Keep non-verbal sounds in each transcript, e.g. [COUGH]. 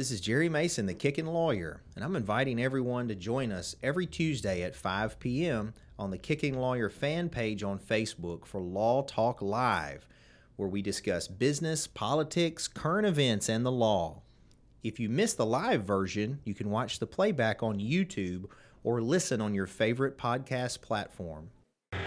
This is Jere Mason, the Kickin' Lawyer, and I'm inviting everyone to join us every Tuesday at 5 p.m. on the Kicking Lawyer fan page on Facebook for Law Talk Live, where we discuss business, politics, current events, and the law. If you miss the live version, you can watch the playback on YouTube or listen on your favorite podcast platform. All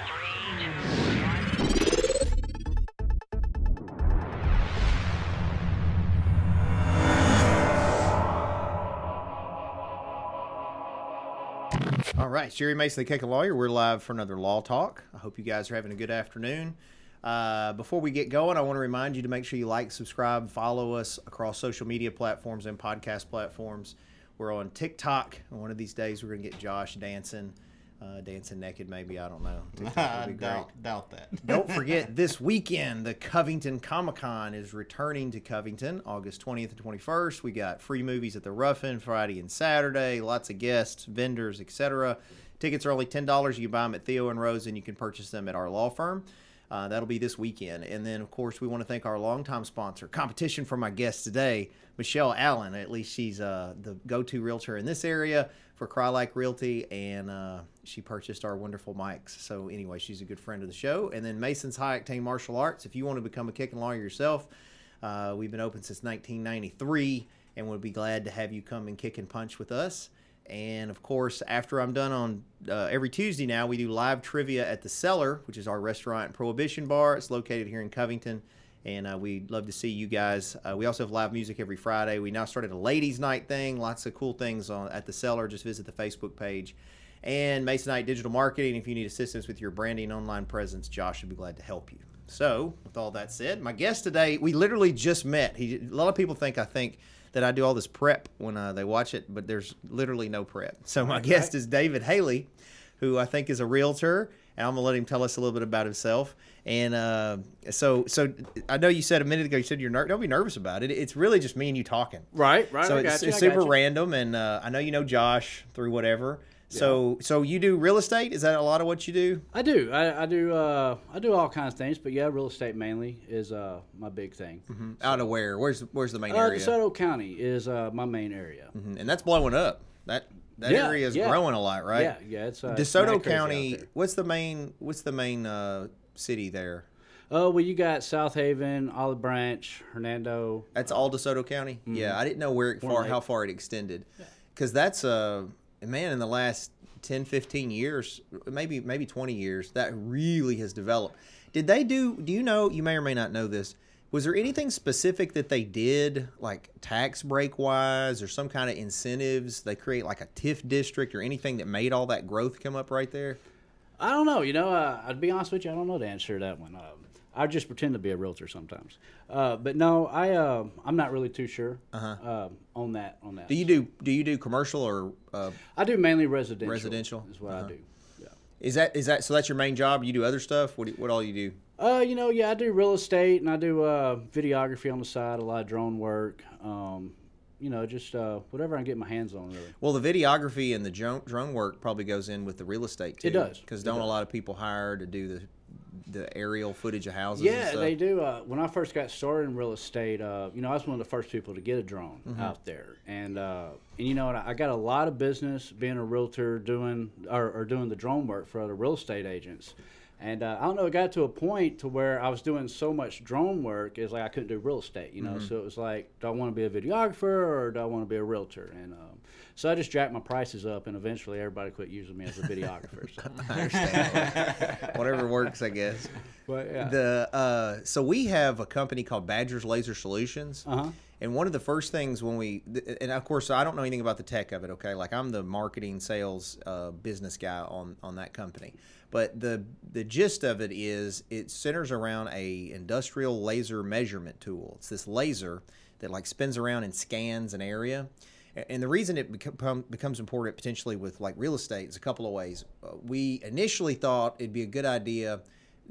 right, it's Jere Mason, the Kickin' Lawyer. We're live for another Law Talk. I hope you guys are having a good afternoon. Uh, before we get going, I want to remind you to make sure you like, subscribe, follow us across social media platforms and podcast platforms. We're on TikTok. One of these days, we're going to get Josh dancing, uh, dancing naked, maybe. I don't know. [LAUGHS] I would be great. doubt, doubt that. [LAUGHS] Don't forget, this weekend, the Covington Comic Con is returning to Covington, August 20th and 21st. We got free movies at the Ruffin Friday and Saturday, lots of guests, vendors, etc. Tickets are only $10. You can buy them at Theo and Rose, and you can purchase them at our law firm. Uh, that'll be this weekend. And then, of course, we want to thank our longtime sponsor, competition for my guest today, Michelle Allen. At least she's uh, the go to realtor in this area for Crye-Leike Realty, and uh, she purchased our wonderful mics. So, anyway, she's a good friend of the show. And then Mason's High Octane Martial Arts. If you want to become a kicking lawyer yourself, uh, we've been open since 1993, and we'll be glad to have you come and kick and punch with us. And of course, after I'm done on uh, every Tuesday now, we do live trivia at the Cellar, which is our restaurant and prohibition bar. It's located here in Covington, and uh, we'd love to see you guys. Uh, we also have live music every Friday. We now started a ladies' night thing. Lots of cool things on at the Cellar. Just visit the Facebook page. And Masonite Digital Marketing. If you need assistance with your branding online presence, Josh would be glad to help you. So, with all that said, my guest today, we literally just met. He, a lot of people think I think that I do all this prep when uh, they watch it, but there's literally no prep. So my guest is David Hailey, who I think is a realtor, and I'm gonna let him tell us a little bit about himself. And uh, so, so I know you said a minute ago, you said you're ner- don't be nervous about it. It's really just me and you talking. Right, right. So it's, you, it's super you. random, and uh, I know you know Josh through whatever. So, so you do real estate? Is that a lot of what you do? I do. I, I do. Uh, I do all kinds of things, but yeah, real estate mainly is uh, my big thing. Out of where? Where's where's the main Uh, area? DeSoto County is uh, my main area. Mhm. And that's blowing up. That that Yeah, area is yeah. growing a lot, right? Yeah, yeah. It's uh, DeSoto mad crazy out County. What's the main? What's the main uh, city there? Oh well, you got South Haven, Olive Branch, Hernando. That's all DeSoto County. Yeah, I didn't know where it far Lake. how far it extended, because that's uh man in the last 10, 15 years, maybe maybe twenty years, that really has developed. Did they do? Do you know? You may or may not know this. Was there anything specific that they did, like tax break wise, or some kind of incentives? They create like a TIF district or anything that made all that growth come up right there. I don't know. You know, uh, I'd be honest with you. I don't know the answer to that one. Um, I just pretend to be a realtor sometimes. Uh, but no, I uh, I'm not really too sure uh on that. On that, Uh-huh. Do you do do you do commercial or uh, I do mainly residential. Residential? Uh-huh. is what I do. Is that is that so that's your main job? You do other stuff. What do, what all you do? Uh, you know, yeah, I do real estate and I do uh, videography on the side, a lot of drone work. Um, you know, just uh, whatever I can get my hands on, really. Well, the videography and the drone, drone work probably goes in with the real estate too. It does. because don't a lot of people hire to do the the aerial footage of houses? Yeah, they do. Uh, when I first got started in real estate, uh, you know, I was one of the first people to get a drone Mm-hmm. out there, and uh, and you know, I got a lot of business being a realtor, doing or, or doing the drone work for other real estate agents. And uh, I don't know, it got to a point to where I was doing so much drone work, it's like I couldn't do real estate, you know. Mm-hmm. So it was like, do I want to be a videographer or do I want to be a realtor? And um, so I just jacked my prices up, and eventually everybody quit using me as a [LAUGHS] videographer. So. [LAUGHS] I understand. Whatever works, I guess. [LAUGHS] but yeah, The uh, so we have a company called Badgers Laser Solutions. uh huh. And one of the first things when we, and of course, I don't know anything about the tech of it. Okay, like I'm the marketing, sales, uh, business guy on on that company. But the the gist of it is, it centers around a industrial laser measurement tool. It's this laser that like spins around and scans an area. And the reason it become, becomes important potentially with like real estate is a couple of ways. Uh, we initially thought it'd be a good idea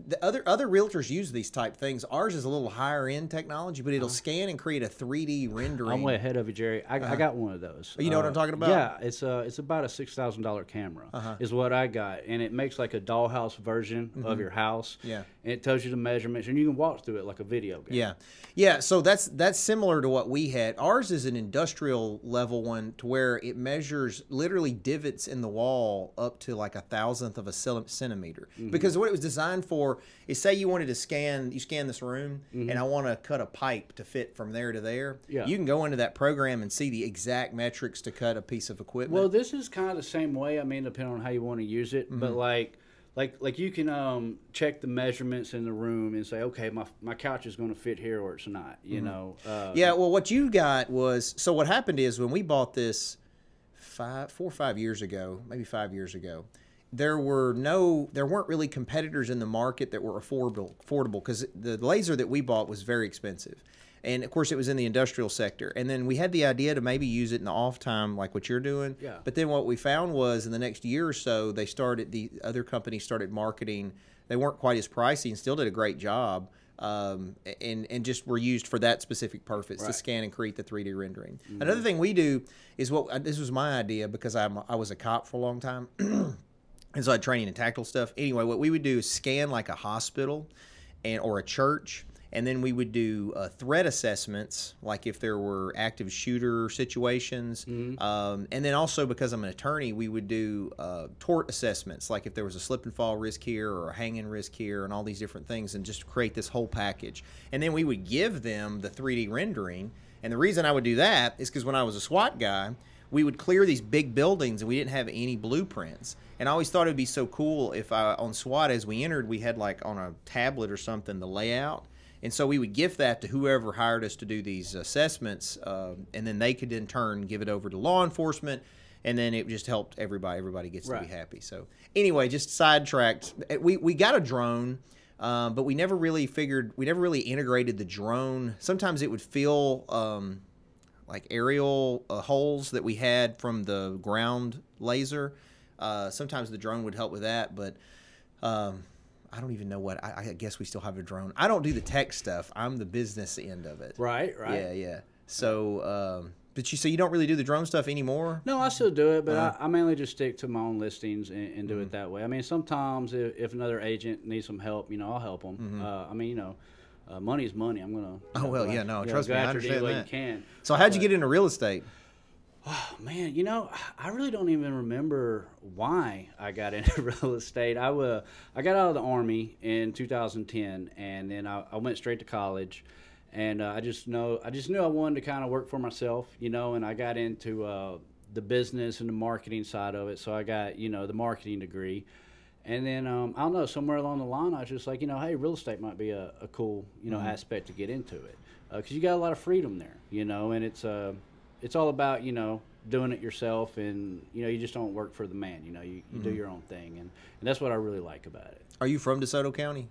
the other other realtors use these type things. Ours is a little higher end technology, but it'll Uh-huh. scan and create a 3D rendering. I'm way ahead of you, Jere. I, I got one of those. Uh-huh. You know what I'm talking about? Yeah, it's uh, it's about a six thousand dollar camera. Uh-huh. Is what I got, and it makes like a dollhouse version of your house. Mm-hmm. Yeah. and it tells you the measurements, and you can walk through it like a video game. Yeah, yeah. So that's that's similar to what we had. Ours is an industrial level one, to where it measures literally divots in the wall up to like a thousandth of a centimeter. Mm-hmm. Because what it was designed for is, say you wanted to scan, you scan this room, and I want to cut a pipe to fit from there to there. Mm-hmm. Yeah. you can go into that program and see the exact metrics to cut a piece of equipment. Well, this is kind of the same way. I mean, depending on how you want to use it, Mm-hmm. but like. Like, like you can um, check the measurements in the room and say, okay, my, my couch is going to fit here or it's not. You know, uh, Mm-hmm. Yeah, well, what you got was so what happened is when we bought this five, four or five years ago, maybe five years ago, there were no, there weren't really competitors in the market that were affordable, affordable because the laser that we bought was very expensive, and of course it was in the industrial sector. And then we had the idea to maybe use it in the off time, like what you're doing. Yeah. But then what we found was in the next year or so, they started the other companies started marketing. They weren't quite as pricey and still did a great job. Um, and and just were used for that specific purpose to scan and create the 3D rendering. Another thing we do is what this was my idea because I'm I was a cop for a long time, [CLEARS THROAT] and so I had training in tactical stuff. Anyway, what we would do is scan like a hospital, and or a church, and then we would do uh, threat assessments, like if there were active shooter situations, um, and then also because I'm an attorney, we would do uh, tort assessments, like if there was a slip and fall risk here or a hanging risk here, and all these different things, and just create this whole package. And then we would give them the 3D rendering. And the reason I would do that is because when I was a SWAT guy, we would clear these big buildings and we didn't have any blueprints. And I always thought it would be so cool if I, on SWAT, as we entered, we had like on a tablet or something the layout. And so we would gift that to whoever hired us to do these assessments, um, and then they could in turn give it over to law enforcement, and then it just helped everybody. Everybody gets to be happy. So anyway, just sidetracked. We we got a drone, um, but we never really figured. We never really integrated the drone. Sometimes it would feel um, like aerial uh, holes that we had from the ground laser. Uh, sometimes the drone would help with that, but um, I don't even know what. I, I guess we still have a drone. I don't do the tech stuff. I'm the business end of it. Right, right. Yeah, yeah. So, um, but you so you don't really do the drone stuff anymore. No, I still do it, but Uh-huh. I, I mainly just stick to my own listings and, and do Mm-hmm. it that way. I mean, sometimes if, if another agent needs some help, you know, I'll help them. Uh, I mean, you know, uh, money is money. I'm gonna. Oh, well, yeah, no, know, trust me, I understand that. You can. So how'd you get into real estate? Oh, man, you know, I really don't even remember why I got [LAUGHS] into real estate. I wa- I got out of the army in 2010, and then I, I went straight to college, and uh, I just know I just knew I wanted to kind of work for myself, you know, and I got into uh, the business and the marketing side of it. So I got you know the marketing degree, and then um, I don't know somewhere along the line I was just like you know hey real estate might be a, a cool you know aspect to get into it because you got a lot of freedom there, you know, and it's uh it's all about you know doing it yourself and you know you just don't work for the man you know you, you do your own thing and, and that's what i really like about it Are you from DeSoto County?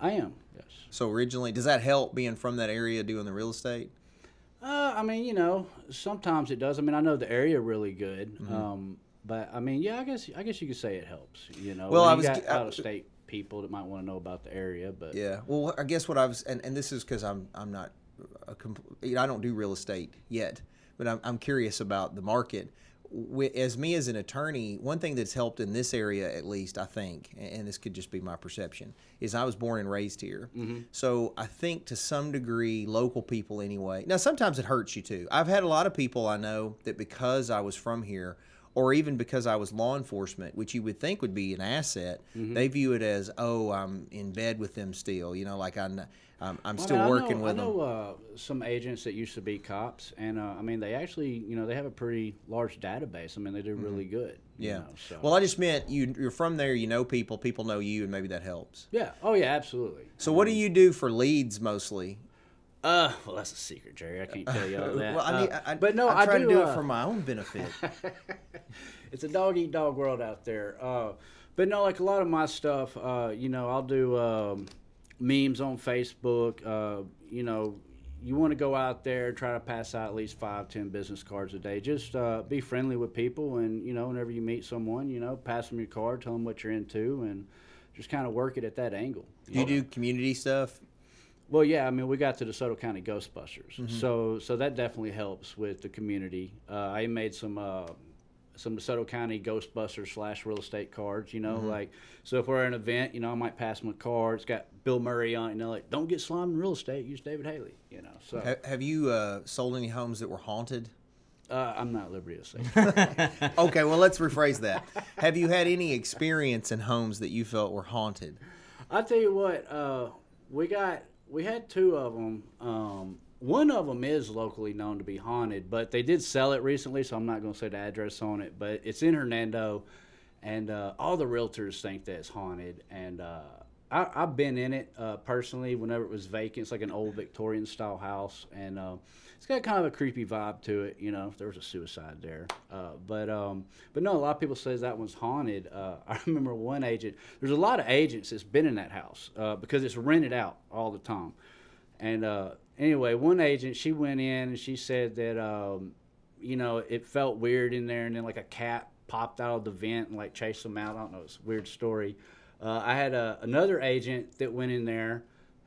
i am yes So originally, does that help being from that area doing the real estate? uh, i mean you know sometimes it does i mean i know the area really good Mm-hmm. um, but i mean yeah i guess i guess you could say it helps you know Well, I was got out of state people that might want to know about the area but Yeah. Well, I guess what I was, and, and this is because I'm I'm not a compl- I don't do real estate yet, but I'm I'm curious about the market. As me as an attorney, one thing that's helped in this area, at least, I think, and and this could just be my perception, is I was born and raised here. Mm-hmm. So I think to some degree, local people anyway. Now, sometimes it hurts you too. I've had a lot of people I know that because I was from here, or even because I was law enforcement, which you would think would be an asset, Mm-hmm. they view it as, oh, I'm in bed with them still. You know, like I'm, I'm, I'm Well, I still mean, I working know, with I them. know uh, some agents that used to be cops, and uh, I mean, they actually, you know, they have a pretty large database. I mean, they do really good. you Mm-hmm. Yeah. know, so. Well, I just meant you, you're from there. You know people. People know you, and maybe that helps. yeah. Oh, yeah. Absolutely. So, what do you do for leads mostly? Uh, well, that's a secret, Jere. I can't tell you all [LAUGHS] that. Well, I mean, Uh, I, but no, I, I, try do, to do uh, it for my own benefit. [LAUGHS] it's a dog eat dog world out there. Uh, but no, like a lot of my stuff, uh, you know, I'll do um, memes on Facebook. Uh, you know, you want to go out there try to pass out at least five, ten business cards a day. Just uh, be friendly with people, and you know, whenever you meet someone, you know, pass them your card, tell them what you're into, and just kind of work it at that angle. Do you do community stuff? Well, yeah, I mean, we got to DeSoto County Ghostbusters, Mm-hmm. so so that definitely helps with the community. Uh, I made some uh, some DeSoto County Ghostbusters slash real estate cards. You know, Mm-hmm. like so if we're at an event, you know, I might pass them a card. It's got Bill Murray on it. You know, like don't get slimed in real estate. Use David Hailey. You know, so Ha- Have you uh, sold any homes that were haunted? uh, I'm not liberty to say. [LAUGHS] Okay, well, let's rephrase that. Have you had any experience in homes that you felt were haunted? I'll tell you what, uh, we got we had two of them. Um, one of them is locally known to be haunted, but they did sell it recently, so I'm not going to say the address on it. But it's in Hernando, and uh, all the realtors think that it's haunted. And uh, I, I've been in it uh, personally whenever it was vacant. It's like an old Victorian style house, and uh, it's got kind of a creepy vibe to it. You know, if there was a suicide there. Uh, but um, but no, a lot of people say that one's haunted. Uh, [LAUGHS] I remember one agent. There's a lot of agents that's been in that house uh, because it's rented out all the time. And uh, anyway, one agent she went in and she said that um, you know it felt weird in there, and then like a cat popped out of the vent and like chased them out. I don't know. It's a weird story. Uh, I had a, another agent that went in there,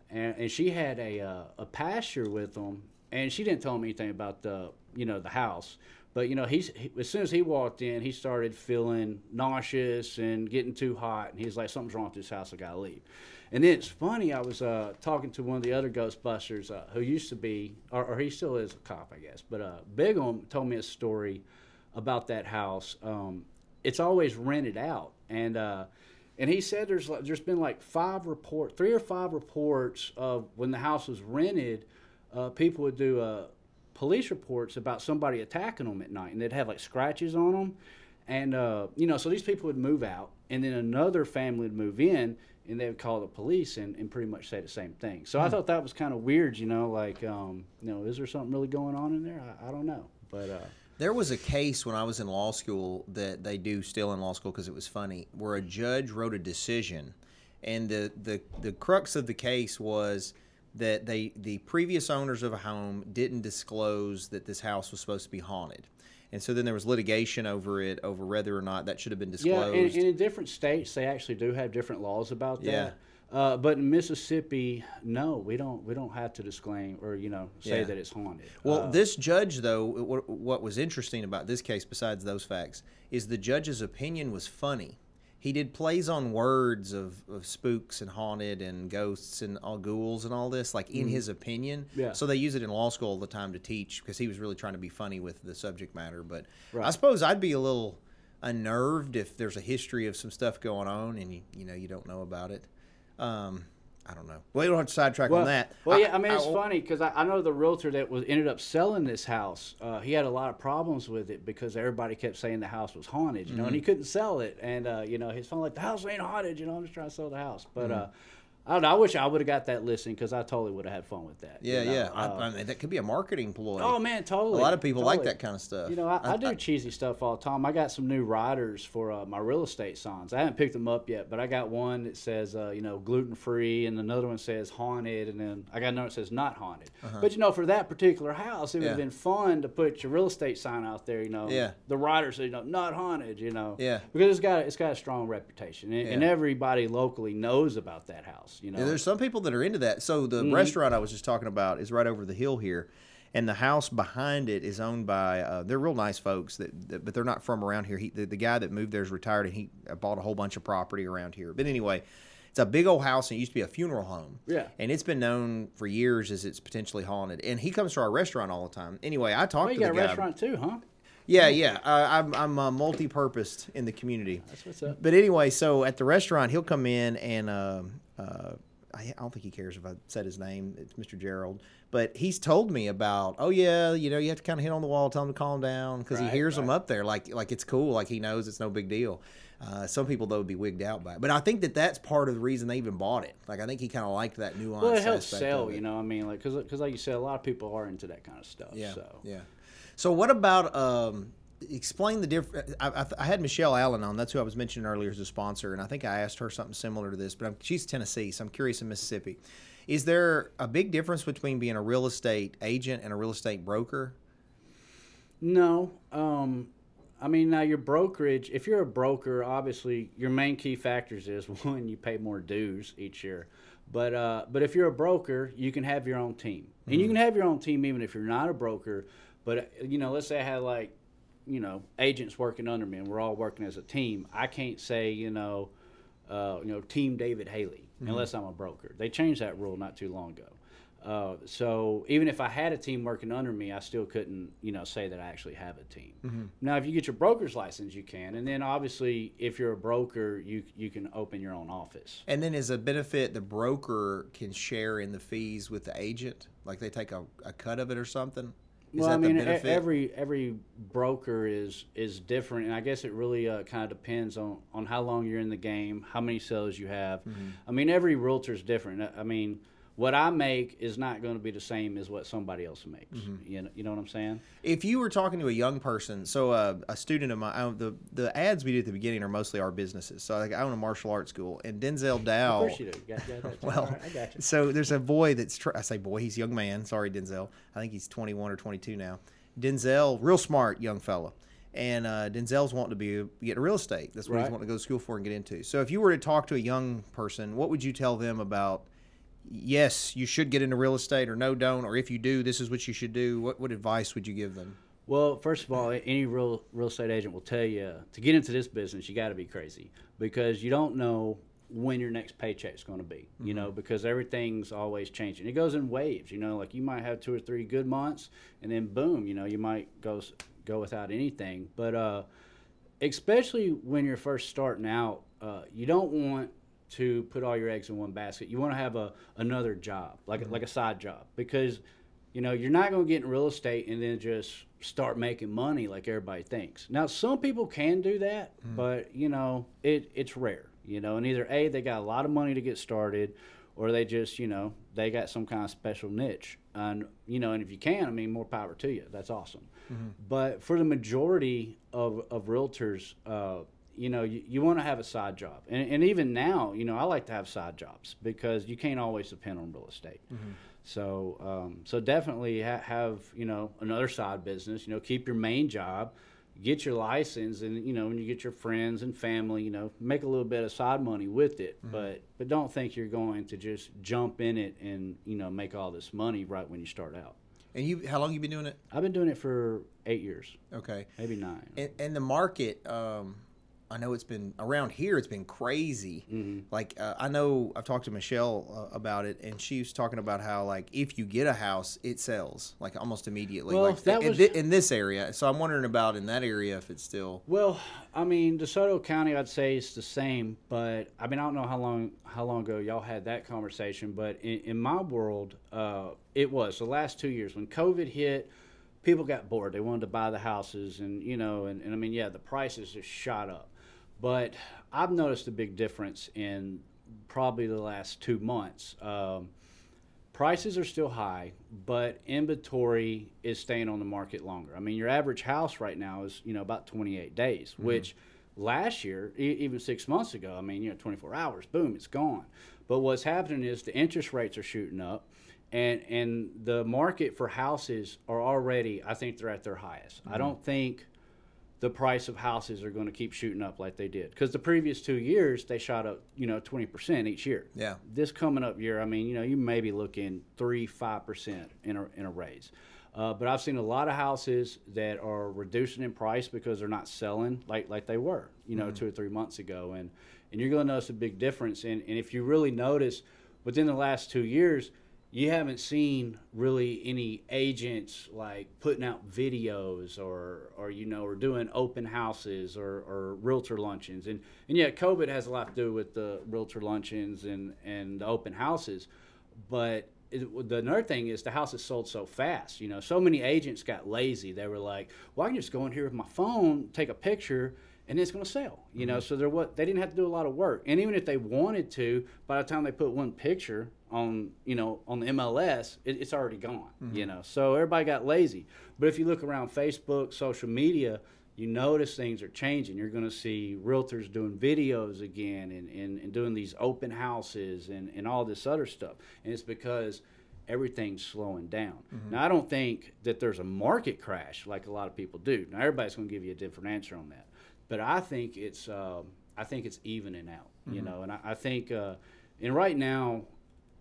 and, and she had a uh, a pasture with them, and she didn't tell him anything about the you know the house. But you know, he's he, as soon as he walked in, he started feeling nauseous and getting too hot, and he's like, "Something's wrong with this house. I gotta leave." And then it's funny. I was uh, talking to one of the other Ghostbusters uh, who used to be, or, or he still is a cop, I guess. But uh, Bigum told me a story about that house. Um, it's always rented out, and uh, and he said there's there's been like five report, three or five reports of when the house was rented, uh, people would do uh, police reports about somebody attacking them at night, and they'd have like scratches on them, and uh, you know, so these people would move out, and then another family would move in, and they would call the police and, and pretty much say the same thing. So I thought that was kind of weird, you know, like um, you know, is there something really going on in there? I, I don't know, but. Uh, There was a case when I was in law school that they do still in law school because it was funny, where a judge wrote a decision, and the, the the crux of the case was that they the previous owners of a home didn't disclose that this house was supposed to be haunted, and so then there was litigation over it over whether or not that should have been Yeah, disclosed. and, and in different states, they actually do have different laws about that. Yeah. Uh, but in Mississippi, no, we don't. We don't have to disclaim or you know say Yeah. that it's haunted. Well, Uh, this judge, though, what, what was interesting about this case, besides those facts, is the judge's opinion was funny. He did plays on words of, of spooks and haunted and ghosts and all ghouls and all this, like in his opinion. Yeah. So they use it in law school all the time to teach because he was really trying to be funny with the subject matter. But I suppose I'd be a little unnerved if there's a history of some stuff going on and you you know you don't know about it. Um, I don't know. Well, you don't have to sidetrack well, on that. well, yeah. I mean, it's I- funny because I, I know the realtor that was ended up selling this house. Uh, he had a lot of problems with it because everybody kept saying the house was haunted, you know, and Mm-hmm. he couldn't sell it. And uh, you know, he's finally like, the house ain't haunted. You know, I'm just trying to sell the house. But Mm-hmm. uh, I don't know. I wish I would have got that listing because I totally would have had fun with that. you Yeah, know? yeah. Uh, I, I mean, that could be a marketing ploy. Oh man, totally. A lot of people like that kind of stuff. You know, I, I do cheesy stuff all the time. I got some new riders for uh, my real estate signs. I haven't picked them up yet, but I got one that says, uh, you know, gluten free, and another one says haunted, and then I got another one that says not haunted. But you know, for that particular house, it would have Uh-huh. Yeah. been fun to put your real estate sign out there. You know, Yeah. the rider says, you know, not haunted. You know, Yeah. because it's got it's got a strong reputation, and, and everybody locally knows about that house. You know, there's some people that are into that. So the Mm-hmm. restaurant I was just talking about is right over the hill here, and the house behind it is owned by. Uh, they're real nice folks, that, that but they're not from around here. He, the, the guy that moved there is retired, and he bought a whole bunch of property around here. But anyway, it's a big old house, and it used to be a funeral home. Yeah. and it's been known for years as it's potentially haunted. And he comes to our restaurant all the time. Anyway, I talked oh, to you the got a guy. restaurant too, huh? Yeah, yeah. Uh, I'm I'm uh, multi-purposed in the community. That's what's up. But anyway, so at the restaurant, he'll come in and um, uh, I, I don't think he cares if I said his name. It's Mr. Gerald. But he's told me about, oh yeah, you know, you have to kind of hit on the wall, tell him to calm down because he Right, hears them up there like like it's cool, like he knows it's no big deal. Uh, some people though would be wigged out by it, but I think that that's part of the reason they even bought it. Like I think he kind of liked that nuance. Well, it helps sell, it. you know. I mean, like, because, like you said, a lot of people are into that kind of stuff. Yeah. So. Yeah. So what about um, explain the difference? I, I, had Michelle Allen on. That's who I was mentioning earlier as a sponsor, and I think I asked her something similar to this. But I'm, she's Tennessee, so I'm curious in Mississippi. Is there a big difference between being a real estate agent and a real estate broker? No, um, I mean, now your brokerage, if you're a broker, obviously your main key factors is [LAUGHS] one, you pay more dues each year. But uh, but if you're a broker, you can have your own team, and you can have your own team even if you're not a broker. But you know, let's say I had like, you know, agents working under me, and we're all working as a team. I can't say you know, uh, you know, Team David Hailey unless I'm a broker. They changed that rule not too long ago. Uh, so even if I had a team working under me, I still couldn't, you know, say that I actually have a team. Now, if you get your broker's license, you can, and then obviously, if you're a broker, you you can open your own office. And then, as a benefit, the broker can share in the fees with the agent, like they take a, a cut of it or something. Is well, I mean, every every broker is is different, and I guess it really uh, kind of depends on on how long you're in the game, how many sales you have. Mm-hmm. I mean, every realtor is different. I- I mean, what I make is not going to be the same as what somebody else makes. Mm-hmm. You know, you know what I'm saying? If you were talking to a young person, so uh, a student of mine, the the ads we do at the beginning are mostly our businesses. So like I own a martial arts school, and Denzel [LAUGHS] Dow. Of course you do. Got, got, got, [LAUGHS] Well, right, I got you. so there's a boy that's tr- I say boy, he's a young man. Sorry, Denzel. I think he's 21 or 22 now. Denzel, real smart young fella, and uh, Denzel's wanting to be get real estate. That's what he's wanting to go to school for and get into. So if you were to talk to a young person, what would you tell them about? Yes, you should get into real estate, or no, don't, or if you do, this is what you should do. What what advice would you give them? Well, first of all, any real real estate agent will tell you to get into this business, you got to be crazy because you don't know when your next paycheck's going to be. You know, because everything's always changing. It goes in waves. You know, like you might have two or three good months, and then boom, you know, you might go go without anything. But uh, especially when you're first starting out, uh, you don't want to put all your eggs in one basket. You want to have a another job, like mm-hmm. like a side job, because you know you're not going to get in real estate and then just start making money like everybody thinks. Now, some people can do that, mm. but you know it it's rare. You know, and either a they got a lot of money to get started, or they just you know they got some kind of special niche. And you know, and if you can, I mean, more power to you. That's awesome. Mm-hmm. But for the majority of of realtors, uh, you know, you, you want to have a side job. And, and even now, you know, I like to have side jobs because you can't always depend on real estate. So, um, so definitely ha- have, you know, another side business, you know, keep your main job, get your license. And, you know, when you get your friends and family, you know, make a little bit of side money with it. But, but don't think you're going to just jump in it and, you know, make all this money right when you start out. And you, how long you been doing it? I've been doing it for eight years, Okay. maybe nine. And, and the market, um, I know it's been around here. It's been crazy. Mm-hmm. Like uh, I know I've talked to Michelle uh, about it, and she was talking about how like if you get a house, it sells like almost immediately. Well, like that in, was- in this area. So I'm wondering about in that area if it's still. Well, I mean, DeSoto County, I'd say it's the same, but I mean, I don't know how long how long ago y'all had that conversation, but in, in my world, uh, it was the last two years when COVID hit. People got bored; they wanted to buy the houses, and you know, and, and I mean, yeah, the prices just shot up. But I've noticed a big difference in probably the last two months. Um, prices are still high, but inventory is staying on the market longer. I mean, your average house right now is you know about 28 days, which last year, e- even six months ago, I mean, you know, 24 hours, boom, it's gone. But what's happening is the interest rates are shooting up, and and the market for houses are already, I think, they're at their highest. I don't think the price of houses are going to keep shooting up like they did. Because the previous two years they shot up you know 20% each year. Yeah. this coming up year i mean you know you may be looking 3 5% in a, in a raise. Uh, but i've seen a lot of houses that are reducing in price because they're not selling like like they were you know two or three months ago. And and you're going to notice a big difference. And, and if you really notice within the last two years you haven't seen really any agents like putting out videos or or you know or doing open houses or, or realtor luncheons. And and yeah covid has a lot to do with the realtor luncheons and and the open houses. But it, the another thing is the house is sold so fast you know so many agents got lazy. They were like well i can just go in here with my phone take a picture and it's going to sell you know. Mm-hmm. So they're what they didn't have to do a lot of work. And even if they wanted to by the time they put one picture on you know on the mls it, it's already gone you know? So everybody got lazy. But if you look around facebook social media you notice things are changing. You're going to see realtors doing videos again and, and, and doing these open houses and, and all this other stuff. And it's because everything's slowing down. Now, I don't think that there's a market crash like a lot of people do. Now, everybody's going to give you a different answer on that, but I think it's um, I think it's evening out. You know, and I, I think uh, and right now,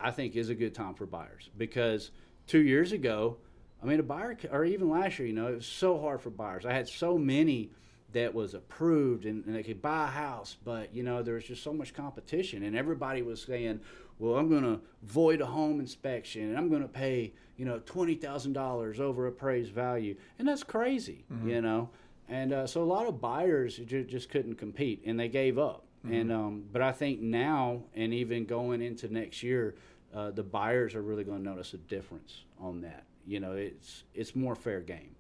I think is a good time for buyers because two years ago, I mean, a buyer or even last year, you know, it was so hard for buyers. I had so many that was approved and, and they could buy a house, but you know, there was just so much competition, and everybody was saying, "Well, I'm going to void a home inspection, and I'm going to pay you know twenty thousand dollars over appraised value," and that's crazy, you know. And uh, so a lot of buyers ju- just couldn't compete, and they gave up. And um, but I think now, and even going into next year, uh, the buyers are really going to notice a difference on that. You know, it's it's more fair game.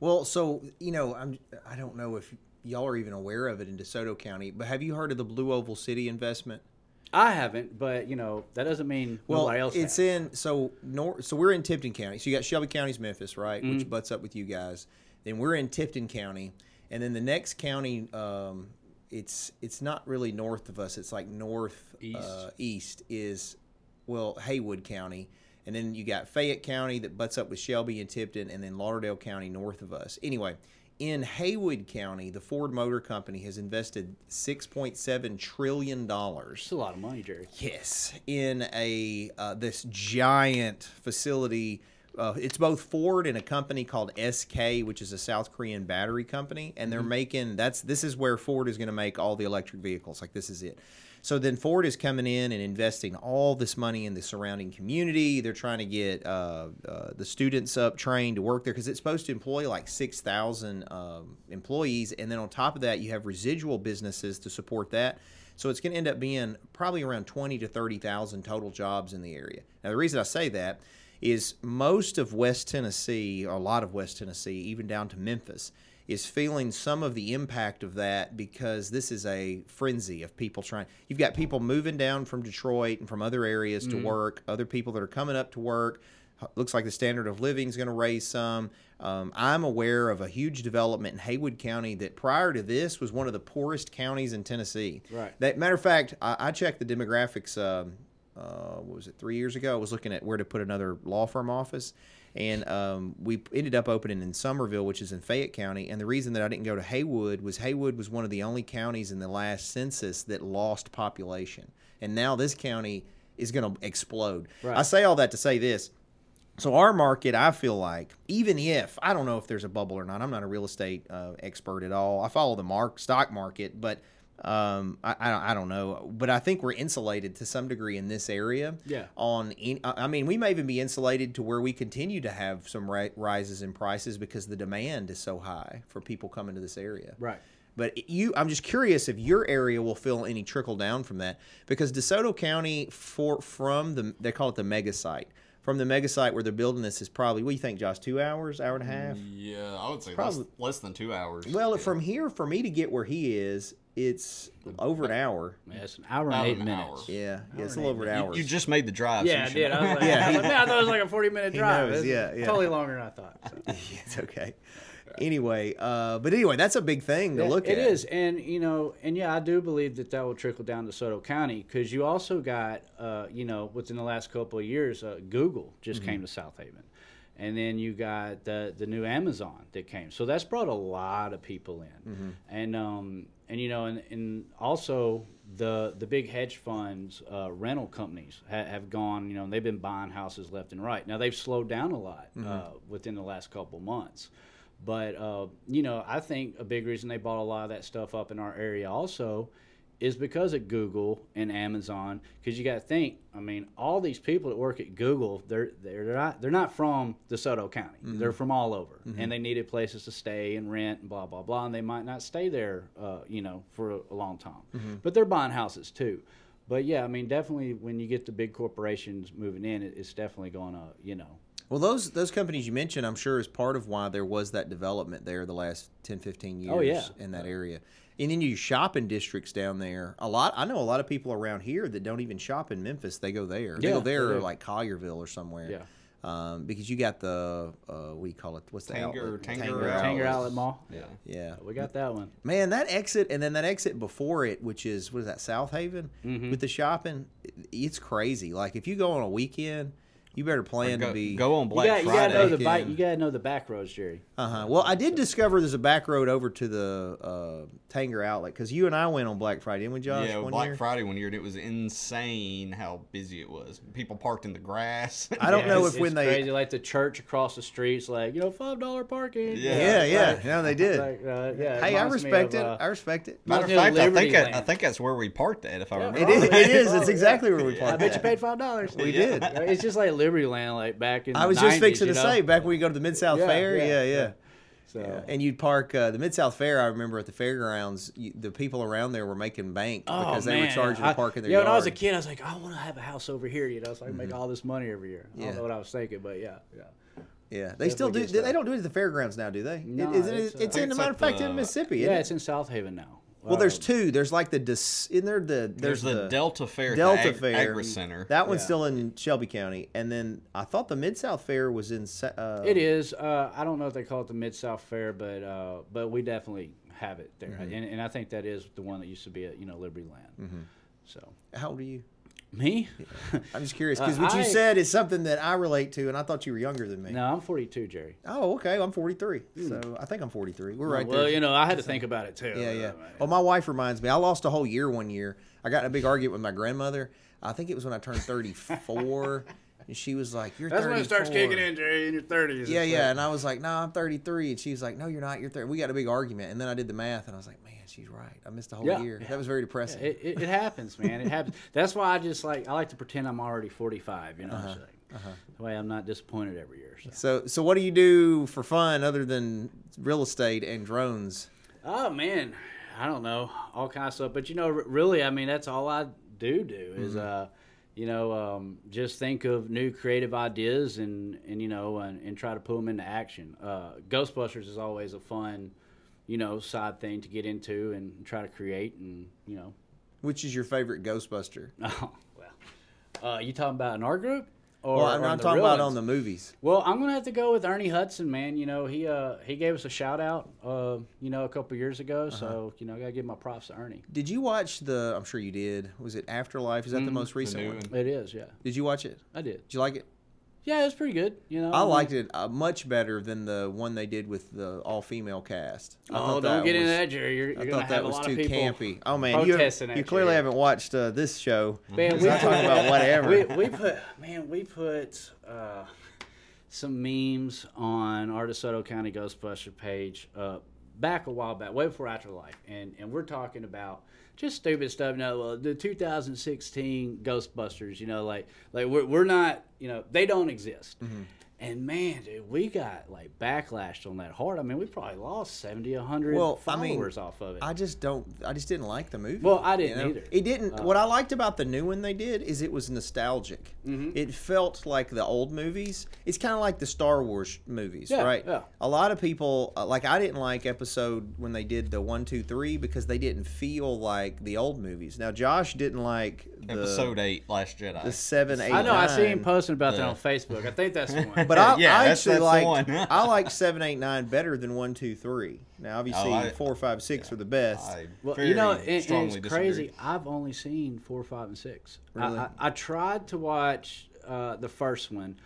Well, so you know, I'm I don't know if y'all are even aware of it in DeSoto County, but have you heard of the Blue Oval City investment? I haven't, but you know that doesn't mean Well, nobody else. it's has. in so nor so we're in Tipton County. So you got Shelby County's Memphis, right, Mm-hmm. which butts up with you guys. Then we're in Tipton County, and then the next county, um, it's it's not really north of us. It's like north East. uh, east is well Haywood County, and then you got Fayette County that butts up with Shelby and Tipton, and then Lauderdale County north of us. Anyway. In Haywood County, the Ford Motor Company has invested six point seven trillion dollars it's a lot of money, Jere. Yes, in a uh, this giant facility. Uh, it's both Ford and a company called SK, which is a South Korean battery company, and they're making that's this is where Ford is going to make all the electric vehicles. Like this is it. So then Ford is coming in and investing all this money in the surrounding community. They're trying to get uh, uh, the students up trained to work there because it's supposed to employ like six thousand um, employees, and then on top of that, you have residual businesses to support that. So it's going to end up being probably around 20 to 30,000 total jobs in the area. Now, the reason I say that is most of West Tennessee, or a lot of West Tennessee, even down to Memphis, is feeling some of the impact of that because this is a frenzy of people trying. You've got people moving down from Detroit and from other areas to work, other people that are coming up to work. Looks like the standard of living is going to raise some. Um, I'm aware of a huge development in Haywood County that prior to this was one of the poorest counties in Tennessee. Right. That matter of fact, I, I checked the demographics. Um, uh, what was it? Three years ago, I was looking at where to put another law firm office, and um, we ended up opening in Somerville, which is in Fayette County. And the reason that I didn't go to Haywood was Haywood was one of the only counties in the last census that lost population, and now this county is going to explode. Right. I say all that to say this. So our market, I feel like, even if I don't know if there's a bubble or not, I'm not a real estate uh, expert at all. I follow the mark stock market, but um, I, I I don't know. But I think we're insulated to some degree in this area. Yeah. On, in, I I mean, we may even be insulated to where we continue to have some ri- rises in prices because the demand is so high for people coming to this area. Right. But you, I'm just curious if your area will feel any trickle down from that because DeSoto County, for from the they call it the mega site, from the mega site where they're building this is probably what do you think, Josh? Two hours, hour and a half. Yeah, I would say Probably- less than two hours. Well, from here for me to get where he is, it's over an hour. Yeah, it's an hour and About eight an minutes. hour. Yeah, yeah, it's a little over an hour. you, you just made the drive. Yeah, you I should did. I was like, Yeah, I, was he- like, man, I thought it was like a forty-minute drive. knows, It's yeah, yeah. totally longer than I thought. so. [LAUGHS] it's okay. Anyway, uh, but anyway, that's a big thing to look It at. It is, and you know, and yeah, I do believe that that will trickle down to Soto County because you also got, uh, you know, within the last couple of years, uh, Google just Mm-hmm. came to South Haven, and then you got the the new Amazon that came, so that's brought a lot of people in, Mm-hmm. and um, and you know, and, and also the the big hedge funds, uh, rental companies ha- have gone, you know, and they've been buying houses left and right. Now they've slowed down a lot uh, within the last couple months. But uh, you know, I think a big reason they bought a lot of that stuff up in our area also is because of Google and Amazon. Because you got to think, I mean, all these people that work at Google, they're they're not they're not from DeSoto County. Mm-hmm. They're from all over, mm-hmm. and they needed places to stay and rent and blah blah blah. And they might not stay there, uh, you know, for a, a long time. Mm-hmm. But they're buying houses too. But yeah, I mean, definitely when you get the big corporations moving in, it, it's definitely going to, you know, Well, those those companies you mentioned, I'm sure, is part of why there was that development there the last 10, 15 years Oh, yeah. in that area. And then your shopping districts down there. A lot. I know a lot of people around here that don't even shop in Memphis. They go there. They Yeah, go there they or like Collierville or somewhere. Yeah. Um, because you got the uh, what do you call it? What's the Tanger- outlet? Tanger Tanger Outlet. Tanger Outlet. Outlet Mall. Yeah. Yeah. We got that one. Man, that exit and then that exit before it, which is what is that South Haven Mm-hmm. with the shopping, it's crazy. Like if you go on a weekend, You better plan go, to be. go on You Black got you Friday. gotta know the back. You gotta know the back roads, Jere. Uh huh. Well, I did discover there's a back road over to the uh, Tanger outlet because you and I went on Black Friday, didn't we, Josh? yeah, one Black year? Friday one year, and it was insane how busy it was. People parked in the grass. [LAUGHS] I don't Yeah, know it's- if when it's they. crazy like the church across the streets, like you know, five dollar parking. Yeah. Yeah, yeah, Like- yeah, they did. like, uh, yeah, hey, I reminds me respect of, it. uh, I respect it. Matter of fact, of I think I, I think that's where we parked at. If I remember. It is. right. It is. It's exactly where we [LAUGHS] parked. I bet you paid five dollars. We did. It's just like Liberty Land, like back in. I was the just 90s, fixing you to know? say back when you go to the Mid South Yeah, Fair. yeah, Yeah, yeah. yeah. So Yeah, and you'd park uh, the Mid South Fair. I remember at the fairgrounds, you, the people around there were making bank because they were charging I, to park in their yeah, yard. when I was a kid, I was like, I want to have a house over here, you know, so I can make all this money every year. I Mm-hmm. Don't know what I was thinking, but yeah, yeah. yeah, they still do. They don't do it at the fairgrounds now, do they? No, it, isn't it's, it, uh, it's in think the matter of like fact in Mississippi. Yeah, isn't it's in South Haven now. Well, there's Um, two. There's like the dis, in there the There's there's the, Delta Fair, Delta Ag- Fair Agri Center. That one's Yeah. still in Shelby County, and then I thought the Mid South Fair was in. Uh, It is. Uh, I don't know if they call it the Mid South Fair, but uh, but we definitely have it there, Mm-hmm. and, and I think that is the one that used to be at you know Liberty Land. Mm-hmm. So How old are you? Me? I'm just curious Uh, because what you said is something that I relate to, and I thought you were younger than me. no, I'm 42, Jere. Oh, okay. I'm 43, so I think I'm 43. We're right Hmm. well, there. you know, I had to think about it too. Yeah, yeah. Uh, Well, my wife reminds me. I lost a whole year one year. I got in a big argument with my grandmother. I think it was when I turned 34, [LAUGHS] and she was like, "You're That's 34. when it starts kicking in, Jere, in your 30s. Yeah, yeah. like- And I was like, "No, I'm 33," and she was like, "No, you're not. You're 30." We got a big argument, and then I did the math, and I was like, "Man, she's right. I missed a whole Yeah, year. yeah. That was very depressing." It, it, it happens, man. It happens. [LAUGHS] That's why I just like I like to pretend I'm already 45. You know, Uh-huh, It's like, that way I'm not disappointed every year. So. so, so what do you do for fun other than real estate and drones? Oh man, I don't know all kinds of stuff, but you know, really, I mean, that's all I do do is, uh, you know, um, just think of new creative ideas and and you know and, and try to put them into action. Uh, Ghostbusters is always a fun, you know, side thing to get into and try to create and you know, Which is your favorite Ghostbuster? [LAUGHS] oh well, uh, you talking about in our group? Or, Well, I'm, or the talking about ones? on the movies. Well, I'm gonna have to go with Ernie Hudson, man. You know, he uh he gave us a shout out, uh, you know, a couple years ago. Uh-huh. So you know, I gotta give my props to Ernie. Did you watch the? I'm sure you did. Was it Afterlife? Is that the most recent new one? one. It is, yeah, Did you watch it? I did. Did you like it? Yeah, it was pretty good. You know, I liked it uh, much better than the one they did with the all female cast. I Oh, thought don't that get into was- that, Jere. You're, you're gonna thought have that a was lot too of people campy. Oh man, you, you clearly shit. haven't watched uh, this show. Man, Because I talk about whatever. We, we put man, we put uh, some memes on our DeSoto County Ghostbuster page uh, back a while back, way before Afterlife, and and we're talking about just stupid stuff. No, well, the 2016 Ghostbusters, you know, like like we're we're not, you know, they don't exist. Mm-hmm. And man, dude, we got like backlashed on that hard. I mean, we probably lost 70, 100 Well, I mean, followers off of it. I just don't. I just didn't like the movie. Well, I didn't either. It didn't. Uh, what I liked about the new one they did is it was nostalgic. Mm-hmm. It felt like the old movies. It's kind of like the Star Wars movies, Yeah, right? yeah. A lot of people uh, like. I didn't like episode when they did the one, two, three because they didn't feel like the old movies. Now Josh didn't like the Episode eight, Last Jedi. the seven, eight. I know. I see him nine. Posting about that on Facebook. I think that's the [LAUGHS] one. But I, Yeah, I that's- actually that's the like one. [LAUGHS] I like seven, eight, nine better than one, two, three. Now obviously Oh, I- four, five, six are the best. I Well, you know, and, and it's disagree. crazy. I've only seen four, five, and six. I- Really? I, I, tried to watch uh, the first one.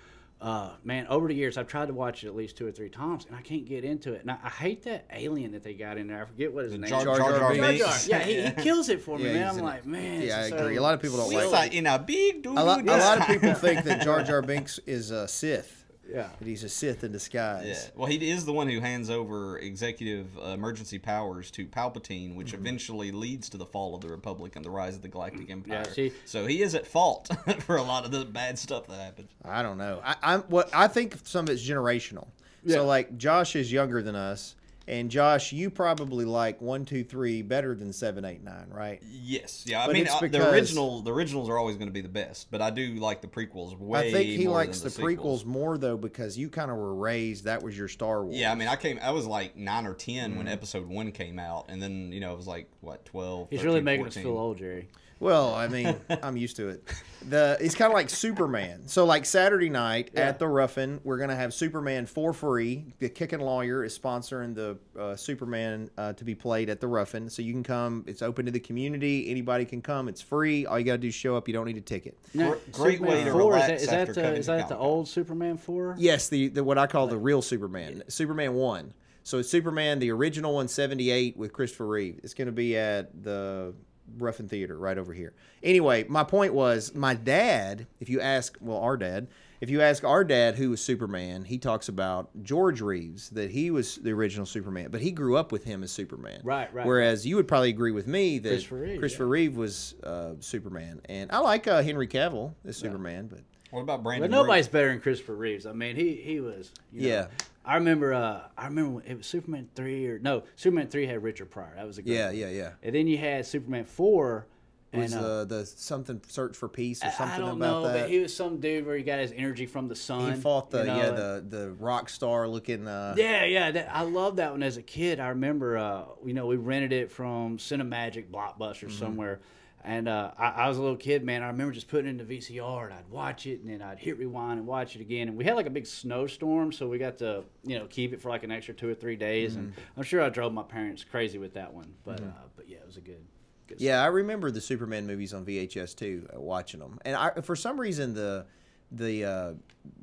Uh, man, over the years, I've tried to watch it at least two or three times, and I can't get into it. And I, I hate that alien that they got in there. I forget what his name Jar is. Jar, Jar Jar, Jar Jar Binks. Yeah, he, he [LAUGHS] kills it for me, Yeah, man. I'm like, it. man. Yeah, I it's agree. so A lot of people don't silly. like He's like in a big dude. A lot, a lot of people think that Jar Jar [LAUGHS] Binks is a Sith. Yeah. That he's a Sith in disguise. Yeah. Well, he is the one who hands over executive uh, emergency powers to Palpatine, which Mm-hmm. eventually leads to the fall of the Republic and the rise of the Galactic Empire. see- so he is at fault [LAUGHS] for a lot of the bad stuff that happens. I don't know. I, I'm what I think some of it's generational. Yeah. So like Josh is younger than us, and Josh, you probably like one, two, three better than seven, eight, nine, right? Yes, yeah. I But mean, it's uh, because- the original, the originals are always going to be the best, but I do like the prequels way I think he more likes the, than prequels more though because you kind of were raised. That was your Star Wars. Yeah, I mean, I came, I was like nine or 10 Mm-hmm. when Episode One came out, and then you know it was like what twelve. He's 13, really making us 14. feel old, Jere. Well, I mean, I'm used to it. The it's kind of like Superman. So like Saturday night Yeah. at the Ruffin, we're gonna have Superman for free. The Kicking Lawyer is sponsoring the uh, Superman uh, to be played at the Ruffin, so you can come. It's open to the community. Anybody can come. It's free. All you gotta do is show up. You don't need a ticket. Now, great way to 4, relax Is that, after is that, the, is that the old Superman 4? Yes, the, the what I call the real Superman, Superman one. So it's Superman, the original one, seventy eight with Christopher Reeve. It's going to be at the Ruffin Theater right over here. Anyway, my point was my dad. If you ask, well, our dad. If you ask our dad who was Superman, he talks about George Reeves that he was the original Superman, but he grew up with him as Superman. Right, right, Whereas you would probably agree with me that Christopher Reeve, Christopher Reeve was uh, Superman, and I like uh, Henry Cavill as Superman, but What about Brandon? But Routh? nobody's better than Christopher Reeves. I mean, he he was. You know, Yeah. I remember. Uh, I remember it was Superman three or no, Superman three had Richard Pryor. That was a good yeah, one. yeah, yeah. And then you had Superman four. And, was uh, uh, the something search for peace or something I don't about know, that. but he was some dude where he got his energy from the sun. he fought the you know, yeah the the rock star looking. Uh, Yeah, yeah, that, I love that one as a kid. I remember, uh, you know, we rented it from Cinemagic Blockbuster Mm-hmm. somewhere, and uh, I, I was a little kid, man. I remember just putting it in the VCR and I'd watch it, and then I'd hit rewind and watch it again. And we had like a big snowstorm, so we got to, you know, keep it for like an extra two or three days. And Mm-hmm. I'm sure I drove my parents crazy with that one, but uh, but yeah, it was a good. good Yeah, I remember the Superman movies on VHS too, uh, watching them. And I, for some reason, the the uh,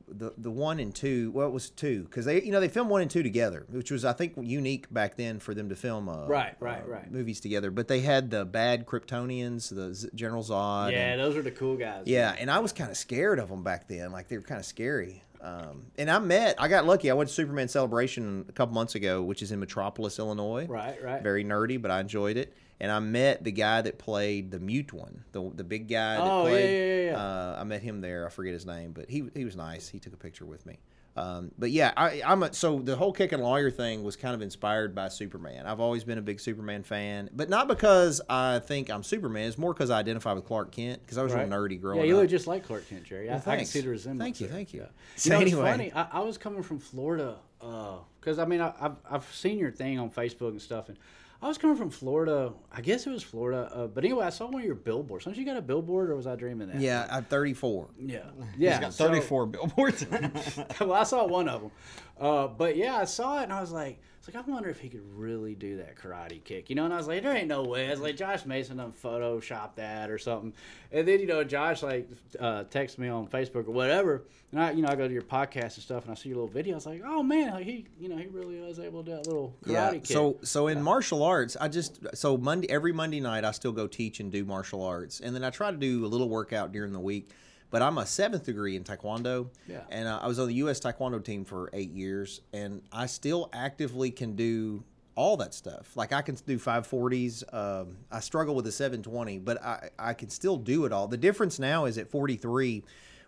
the the one and two, well, it was two because they you know they filmed one and two together, which was I think unique back then for them to film uh, Right, right, uh, right. movies together. But they had the bad Kryptonians, the Z- General Zod. Yeah, and- those are the cool guys. Yeah, and I was kind of scared of them back then. Like they were kind of scary. Um, and I met, I got lucky. I went to Superman Celebration a couple months ago, which is in Metropolis, Illinois. Right, right. Very nerdy, but I enjoyed it. And I met the guy that played the mute one, the the big guy that Oh, yeah, played. yeah, yeah, yeah. Uh, I met him there. I forget his name, but he he was nice. He took a picture with me. Um, but yeah, I, I'm a, so the whole Kickin' Lawyer thing was kind of inspired by Superman. I've always been a big Superman fan, but not because I think I'm Superman. It's more because I identify with Clark Kent because I was Right. real nerdy growing up. Yeah, you up. look just like Clark Kent, Jere. I, Well, I can thanks. see the resemblance. Thank you, there. thank you. Yeah. So [LAUGHS] you know, anyway. it's funny. I, I was coming from Florida because I mean I, I've I've seen your thing on Facebook and stuff, and I was coming from Florida. I guess it was Florida, uh, but anyway, I saw one of your billboards. Don't you got a billboard, or was I dreaming that? Yeah, I'm 34. yeah, [LAUGHS] He's yeah. got so- 34 billboards. [LAUGHS] well, I saw one of them, uh, but yeah, I saw it and I was like, it's like I wonder if he could really do that karate kick, you know? And I was like, there ain't no way. I was like, Josh Mason done Photoshop that or something. And then you know, Josh like uh, texted me on Facebook or whatever, and I you know I go to your podcast and stuff and I see your little video. I was like, oh man, like he you know he really was able to do that little karate Yeah. kick. So so in martial arts, I just so Monday every Monday night I still go teach and do martial arts, and then I try to do a little workout during the week. But I'm a seventh degree in Taekwondo, Yeah. and uh, I was on the U.S. Taekwondo team for eight years, and I still actively can do all that stuff. Like I can do 540s. Um, I struggle with the 720, but I I can still do it all. The difference now is at 43.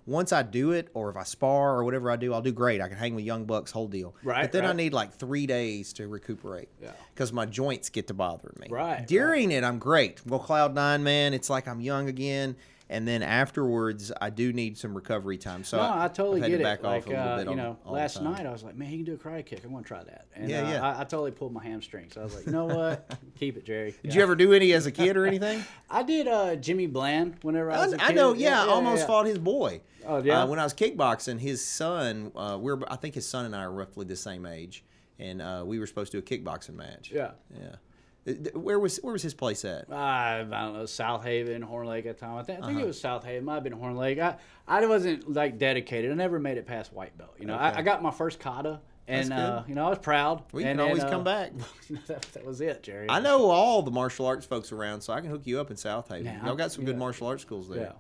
Once I do it, or if I spar or whatever I do, I'll do great. I can hang with young bucks, whole deal. Right, But then I need like three days to recuperate. Yeah. Because my joints get to bothering me. Right, During it, I'm great. Well, cloud nine, man. It's like I'm young again. And then afterwards, I do need some recovery time. So no, I totally I've had get to it. back like off a little uh, you know, all the last night I was like, man, he can do a karate kick. I want to try that. And Yeah, uh, yeah. I, I totally pulled my hamstrings. I was like, you know what? [LAUGHS] Keep it, Jere. Did you ever do any as a kid or anything? [LAUGHS] I did uh, Jimmy Bland whenever I I, was a I kid. I know. Yeah, I almost yeah. fought his boy. Oh, yeah? Uh, when I was kickboxing, his son. Uh, we're. I think his son and I are roughly the same age, and uh, we were supposed to do a kickboxing match. Yeah. Yeah. Th- th- Where was Where was his place at? Uh, I don't know, South Haven, Horn Lake at the time. I, think I Uh-huh. it was South Haven. Might have been Horn Lake. I, I wasn't like dedicated. I never made it past white belt. You know, I, Okay. I got my first kata, and uh, you know I was proud. We and can always come uh, back. [LAUGHS] that, that was it, Jere. I know all the martial arts folks around, so I can hook you up in South Haven. Yeah, Y'all got some good martial arts schools there. Yeah.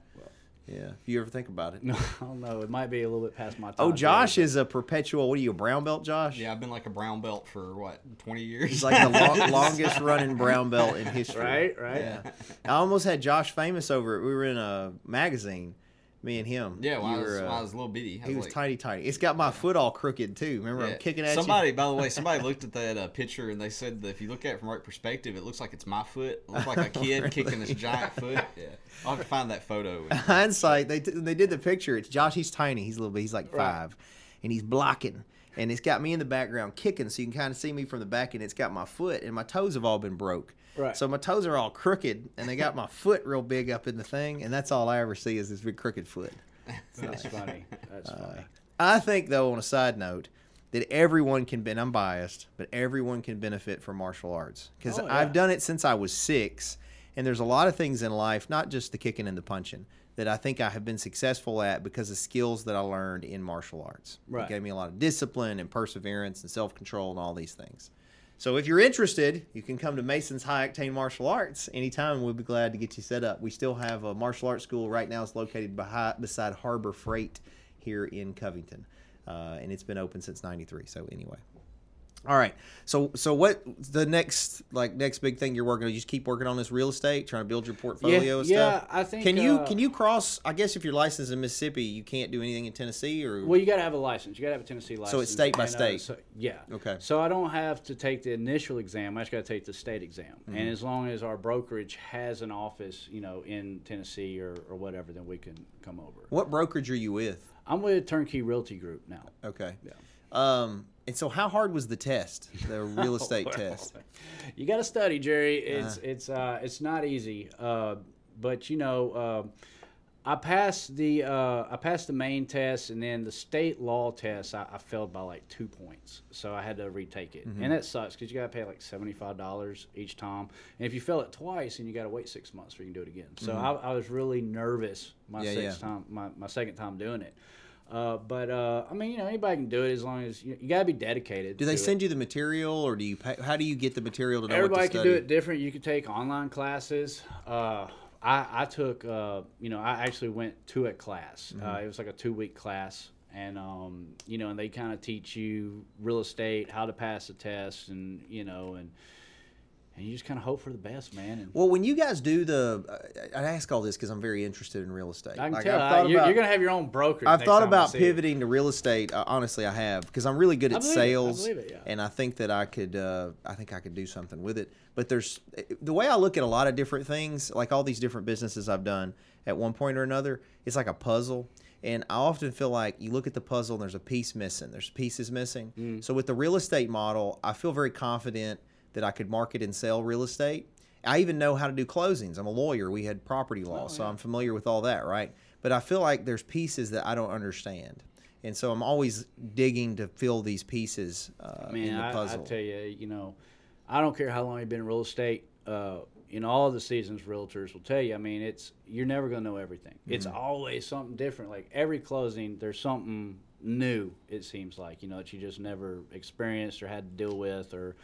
Well, Yeah, if you ever think about it. no, [LAUGHS] I don't know. It might be a little bit past my oh, time. Oh, Josh Jere, is a perpetual. What are you, a brown belt, Josh? yeah, I've been like a brown belt for what 20 years. He's like the [LAUGHS] long, longest running brown belt in history. Right, right. Yeah. I almost had Josh famous over it. We were in a magazine, me and him. yeah, when, I was, were, when uh, I was a little bitty. I he was like, tiny, tiny. It's got my foot all crooked too. Remember, Yeah. I'm kicking at somebody, you. by the way, [LAUGHS] somebody looked at that uh, picture and they said that if you look at it from right perspective, it looks like it's my foot. It looks like a kid [LAUGHS] kicking this giant foot. Yeah, I'll have to find that photo. [LAUGHS] Hindsight, they t- they did the picture. It's Josh. He's tiny. He's a little bit. He's like Right. five, and he's blocking. And it's got me in the background kicking, so you can kind of see me from the back, and it's got my foot, and my toes have all been broke. Right. So my toes are all crooked, and they got my [LAUGHS] foot real big up in the thing, and that's all I ever see is this big crooked foot. [LAUGHS] That's funny. That's uh, funny. I think, though, on a side note, that everyone can ben I'm biased, but everyone can benefit from martial arts because Oh, yeah. I've done it since I was six, and there's a lot of things in life, not just the kicking and the punching, that I think I have been successful at because of skills that I learned in martial arts. Right. It gave me a lot of discipline and perseverance and self control and all these things. So if you're interested, you can come to Mason's High Octane Martial Arts anytime. We'll be glad to get you set up. We still have a martial arts school right now. It's located behind, beside Harbor Freight here in Covington, uh, and it's been open since '93. So anyway, all right. So so what the next like next big thing you're working on? You just keep working on this real estate, trying to build your portfolio and yeah, stuff. I think, Can you uh, can you cross? I guess if you're licensed in Mississippi, you can't do anything in Tennessee or Well, you got to have a license. You got to have a Tennessee license. So it's state by And, uh, state? so- yeah. Okay. So I don't have to take the initial exam. I just got to take the state exam. Mm-hmm. And as long as our brokerage has an office, you know, in Tennessee or, or whatever, then we can come over. what brokerage are you with? I'm with Turnkey Realty Group now. Okay. Yeah. Um, and so how hard was the test, the [LAUGHS] real estate Well, test? You got to study, Jere. Uh-huh. It's it's uh, it's not easy. Uh, but you know, uh, I passed the uh, I passed the main test, and then the state law test. I, I failed by like two points, so I had to retake it, Mm-hmm. and that sucks because you got to pay like seventy five dollars each time, and if you fail it twice, and you got to wait six months before you can do it again. So I, I was really nervous my Mm-hmm. Yeah, sixth yeah. time, my, my second time doing it. Uh, but uh, I mean, you know, anybody can do it as long as you, you got to be dedicated. Do they to it. send you the material, or do you? Pay, how do you get the material to know Everybody to can do it different. You can take online classes. Uh, I, I took, uh, you know, I actually went to a class. Uh, Mm-hmm. it was like a two week class. And, um, you know, and they kind of teach you real estate, how to pass the test, and, you know, and, and you just kind of hope for the best, man. And Well, when you guys do the, I I ask all this because I'm very interested in real estate. I can Like, tell I've uh, you're, about- you're going to have your own broker. I've thought about see it. pivoting to real estate. Uh, honestly, I have because I'm really good I at believe it. I sales, believe it, yeah. and I think that I could. Uh, I think I could do something with it. But there's the way I look at a lot of different things, like all these different businesses I've done at one point or another. It's like a puzzle, and I often feel like you look at the puzzle and there's a piece missing. There's pieces missing. Mm. So with the real estate model, I feel very confident that I could market and sell real estate. I even know how to do closings. I'm a lawyer. We had property law, Oh, so. I'm familiar with all that, right? But I feel like there's pieces that I don't understand. And so I'm always digging to fill these pieces uh, in Man, the I, I tell you, you know, I don't care how long you've been in real estate. Uh, know, all the seasons realtors will tell you. I mean, it's you're never gonna know everything. It's Mm-hmm. always something different. Like every closing, there's something new. It seems like you know that you just never experienced or had to deal with, or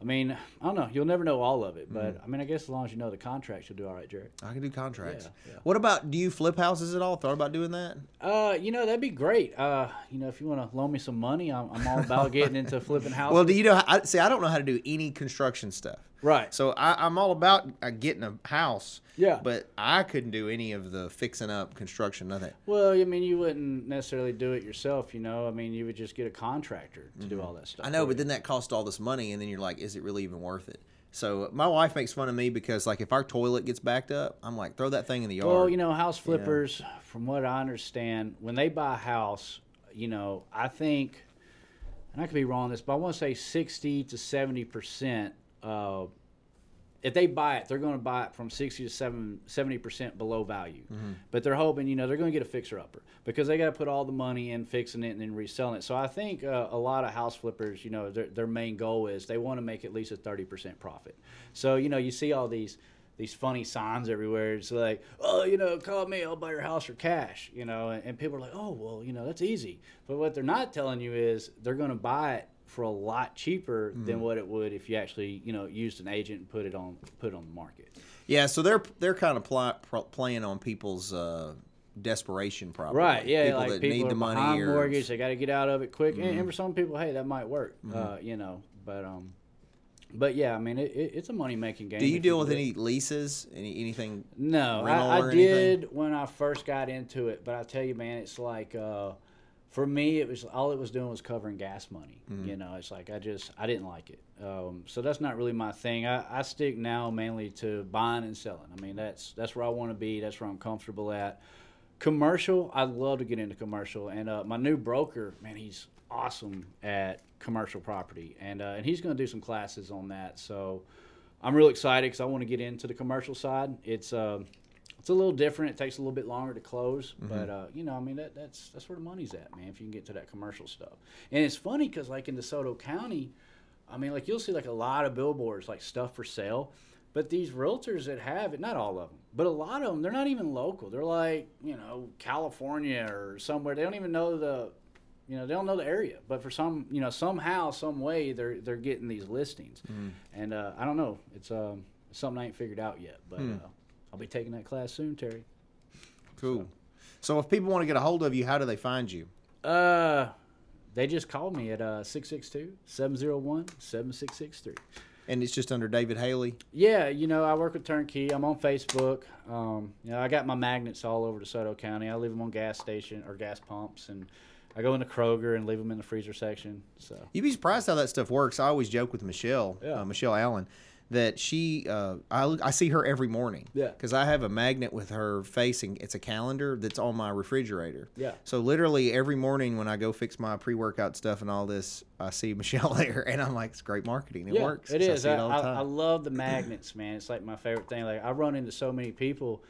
I mean, I don't know. You'll never know all of it, but I mean, I guess as long as you know the contracts, you'll do all right, Jared. I can do contracts. Yeah, yeah. What about do you flip houses at all? Thought about doing that? Uh, you know, that'd be great. Uh, you know, if you want to loan me some money, I'm, I'm all about getting [LAUGHS] into flipping houses. Well, do you know? I, see, I don't know how to do any construction stuff. right? So I, I'm all about uh, getting a house. Yeah. But I couldn't do any of the fixing up, construction, nothing. Well, I mean, you wouldn't necessarily do it yourself, you know. I mean, you would just get a contractor to do all that stuff. Mm-hmm. I know, but you. then that costs all this money, and then you're like, is it really even worth it? So my wife makes fun of me because, like, if our toilet gets backed up, I'm like, throw that thing in the yard. well, you know, house flippers, from what I understand, when they buy a house, you know, I think, and I could be wrong on this, but I want to say sixty to seventy percent. Uh, if they buy it, they're going to buy it from 60 to 70 percent below value. Mm-hmm. But they're hoping, you know, they're going to get a fixer upper because they got to put all the money in fixing it and then reselling it. So I think uh, a lot of house flippers, you know, their, their main goal is they want to make at least a 30 percent profit. So you know, you see all these these funny signs everywhere. It's like, oh, you know, call me, I'll buy your house for cash. You know, and, and people are like, oh, well, you know, that's easy. But what they're not telling you is they're going to buy it for a lot cheaper than what it would if you actually, you know, used an agent and put it on put it on the market. Yeah, so they're they're kind of pl- pl- playing on people's uh, desperation, probably. Right? Yeah, people like that people need the money or Mm-hmm. mortgage. They got to get out of it quick. And, and for some people, hey, that might work. Uh, you know, but um, but yeah, I mean, it, it, it's a money making game. Do you deal with any leases? Any anything? No, rental I, or anything? did when I first got into it, but I tell you, man, it's like uh, for me, it was all it was doing was covering gas money. Mm-hmm. You know, it's like I just I didn't like it. Um, so that's not really my thing. I, I stick now mainly to buying and selling. I mean, that's that's where I want to be. That's where I'm comfortable at. Commercial, I'd love to get into commercial, and uh, my new broker, man, he's awesome at commercial property, and uh, and he's going to do some classes on that. So I'm real excited because I want to get into the commercial side. It's uh, it's a little different. It takes a little bit longer to close, but uh, you know, I mean, that, that's that's where the money's at, man. If you can get to that commercial stuff, and it's funny because like in DeSoto County, I mean, like you'll see like a lot of billboards, like stuff for sale. But these realtors that have it, not all of them, but a lot of them, they're not even local. They're like, you know, California or somewhere. They don't even know the, you know, they don't know the area. But for some, you know, somehow, some way, they're they're getting these listings. And uh, I don't know. It's um, something I ain't figured out yet. But uh, I'll be taking that class soon, Terry. Cool. So if people want to get a hold of you, how do they find you? Uh, they just called me at uh 662-701-7663. And it's just under David Hailey. Yeah, you know, I work with Turnkey. I'm on Facebook. Um, you know, I got my magnets all over DeSoto County. I leave them on gas station or gas pumps, and I go into Kroger and leave them in the freezer section. So You'd be surprised how that stuff works. I always joke with Michelle, Yeah. uh, Michelle Allen, that she, uh, I, I see her every morning. Yeah. Because I have a magnet with her facing. It's a calendar that's on my refrigerator. Yeah. So literally every morning when I go fix my pre-workout stuff and all this, I see [LAUGHS] Michelle there, and I'm like, it's great marketing. It yeah, works. It is. I, it I. I love the [CLEARS THROAT] magnets, man. It's like my favorite thing. Like I run into so many people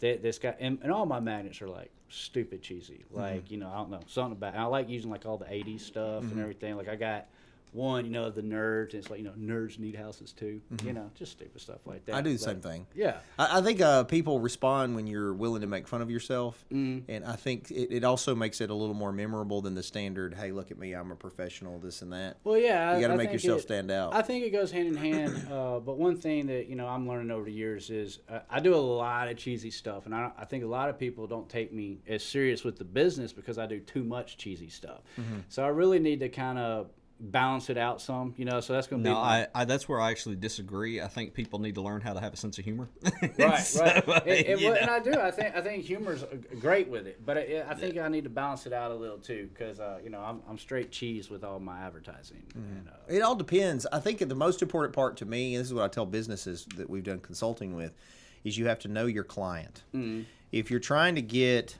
that this guy and, and all my magnets are like stupid cheesy. Mm-hmm. Like you know, I don't know something about. I like using like all the '80s stuff Mm-hmm. and everything. Like I got one, you know, the nerds. And it's like you know, nerds need houses too. You know, just stupid stuff like that. Mm-hmm. I do the But, same thing. Yeah. I, I think uh, people respond when you're willing to make fun of yourself, Mm-hmm. and I think it, it also makes it a little more memorable than the standard. Hey, look at me, I'm a professional. This and that. Well, yeah, You got to make yourself it- stand out. I think it goes hand in hand. [COUGHS] Uh, but one thing that you know I'm learning over the years is uh, I do a lot of cheesy stuff, and I, I think a lot of people don't take me as serious with the business because I do too much cheesy stuff. Mm-hmm. So I really need to kind of balance it out some, you know. So that's going to be No, I, I that's where I actually disagree. I think people need to learn how to have a sense of humor. [LAUGHS] right, So, right. And, and, you well, and. I do. I think I think humor's uh, great with it, but I, I think I need to balance it out a little too because uh, you know I'm, I'm straight cheese with all my advertising. Mm-hmm. And, uh, It all depends. I think the most important part to me, and this is what I tell businesses that we've done consulting with, is you have to know your client. Mm-hmm. If you're trying to get,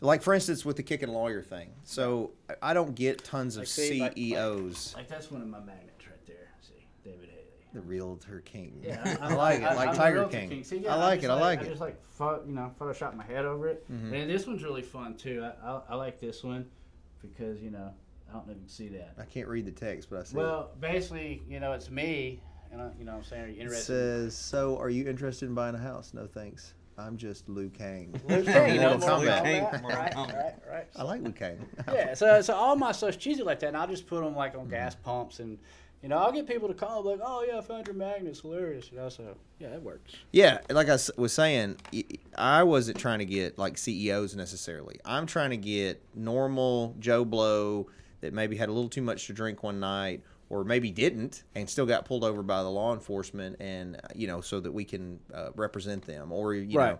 like for instance, with the Kickin' Lawyer thing, so I- I don't get tons of Like, see, like- CEOs. like that's one of my magnets right there. See, David Hailey. The realtor king. Yeah, [LAUGHS] I like it, like I'm a Tiger realtor King. See, I like just it. I like I it. just like pho- you know Photoshop my head over it, mm-hmm. and this one's really fun too. I, I, I like this one because you know I don't know if you can see that. I can't read the text, but I see. Well, basically, you know, it's me, and I, you know, what I'm saying, are you it. It interested? says, "So, are you interested in buying a house? No, thanks. I'm just Liu Kang." Liu Kang, you know, Mortal Mortal Kombat. Kombat. Right, right, right. I like Liu Kang. [LAUGHS] yeah, so so all my stuff's cheesy like that, and I'll just put them like on Mm-hmm. gas pumps, and you know, I'll get people to call like, "Oh yeah, I found your magnets, hilarious," you know. So yeah, it works. Yeah, like I was saying, I wasn't trying to get like CEOs necessarily. I'm trying to get normal Joe Blow that maybe had a little too much to drink one night or maybe didn't and still got pulled over by the law enforcement and you know so that we can uh, represent them or you Right. know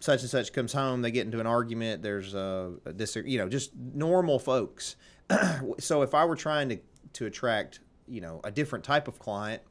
such and such comes home they get into an argument there's uh, this you know just normal folks [CLEARS THROAT] so if i were trying to to attract you know a different type of client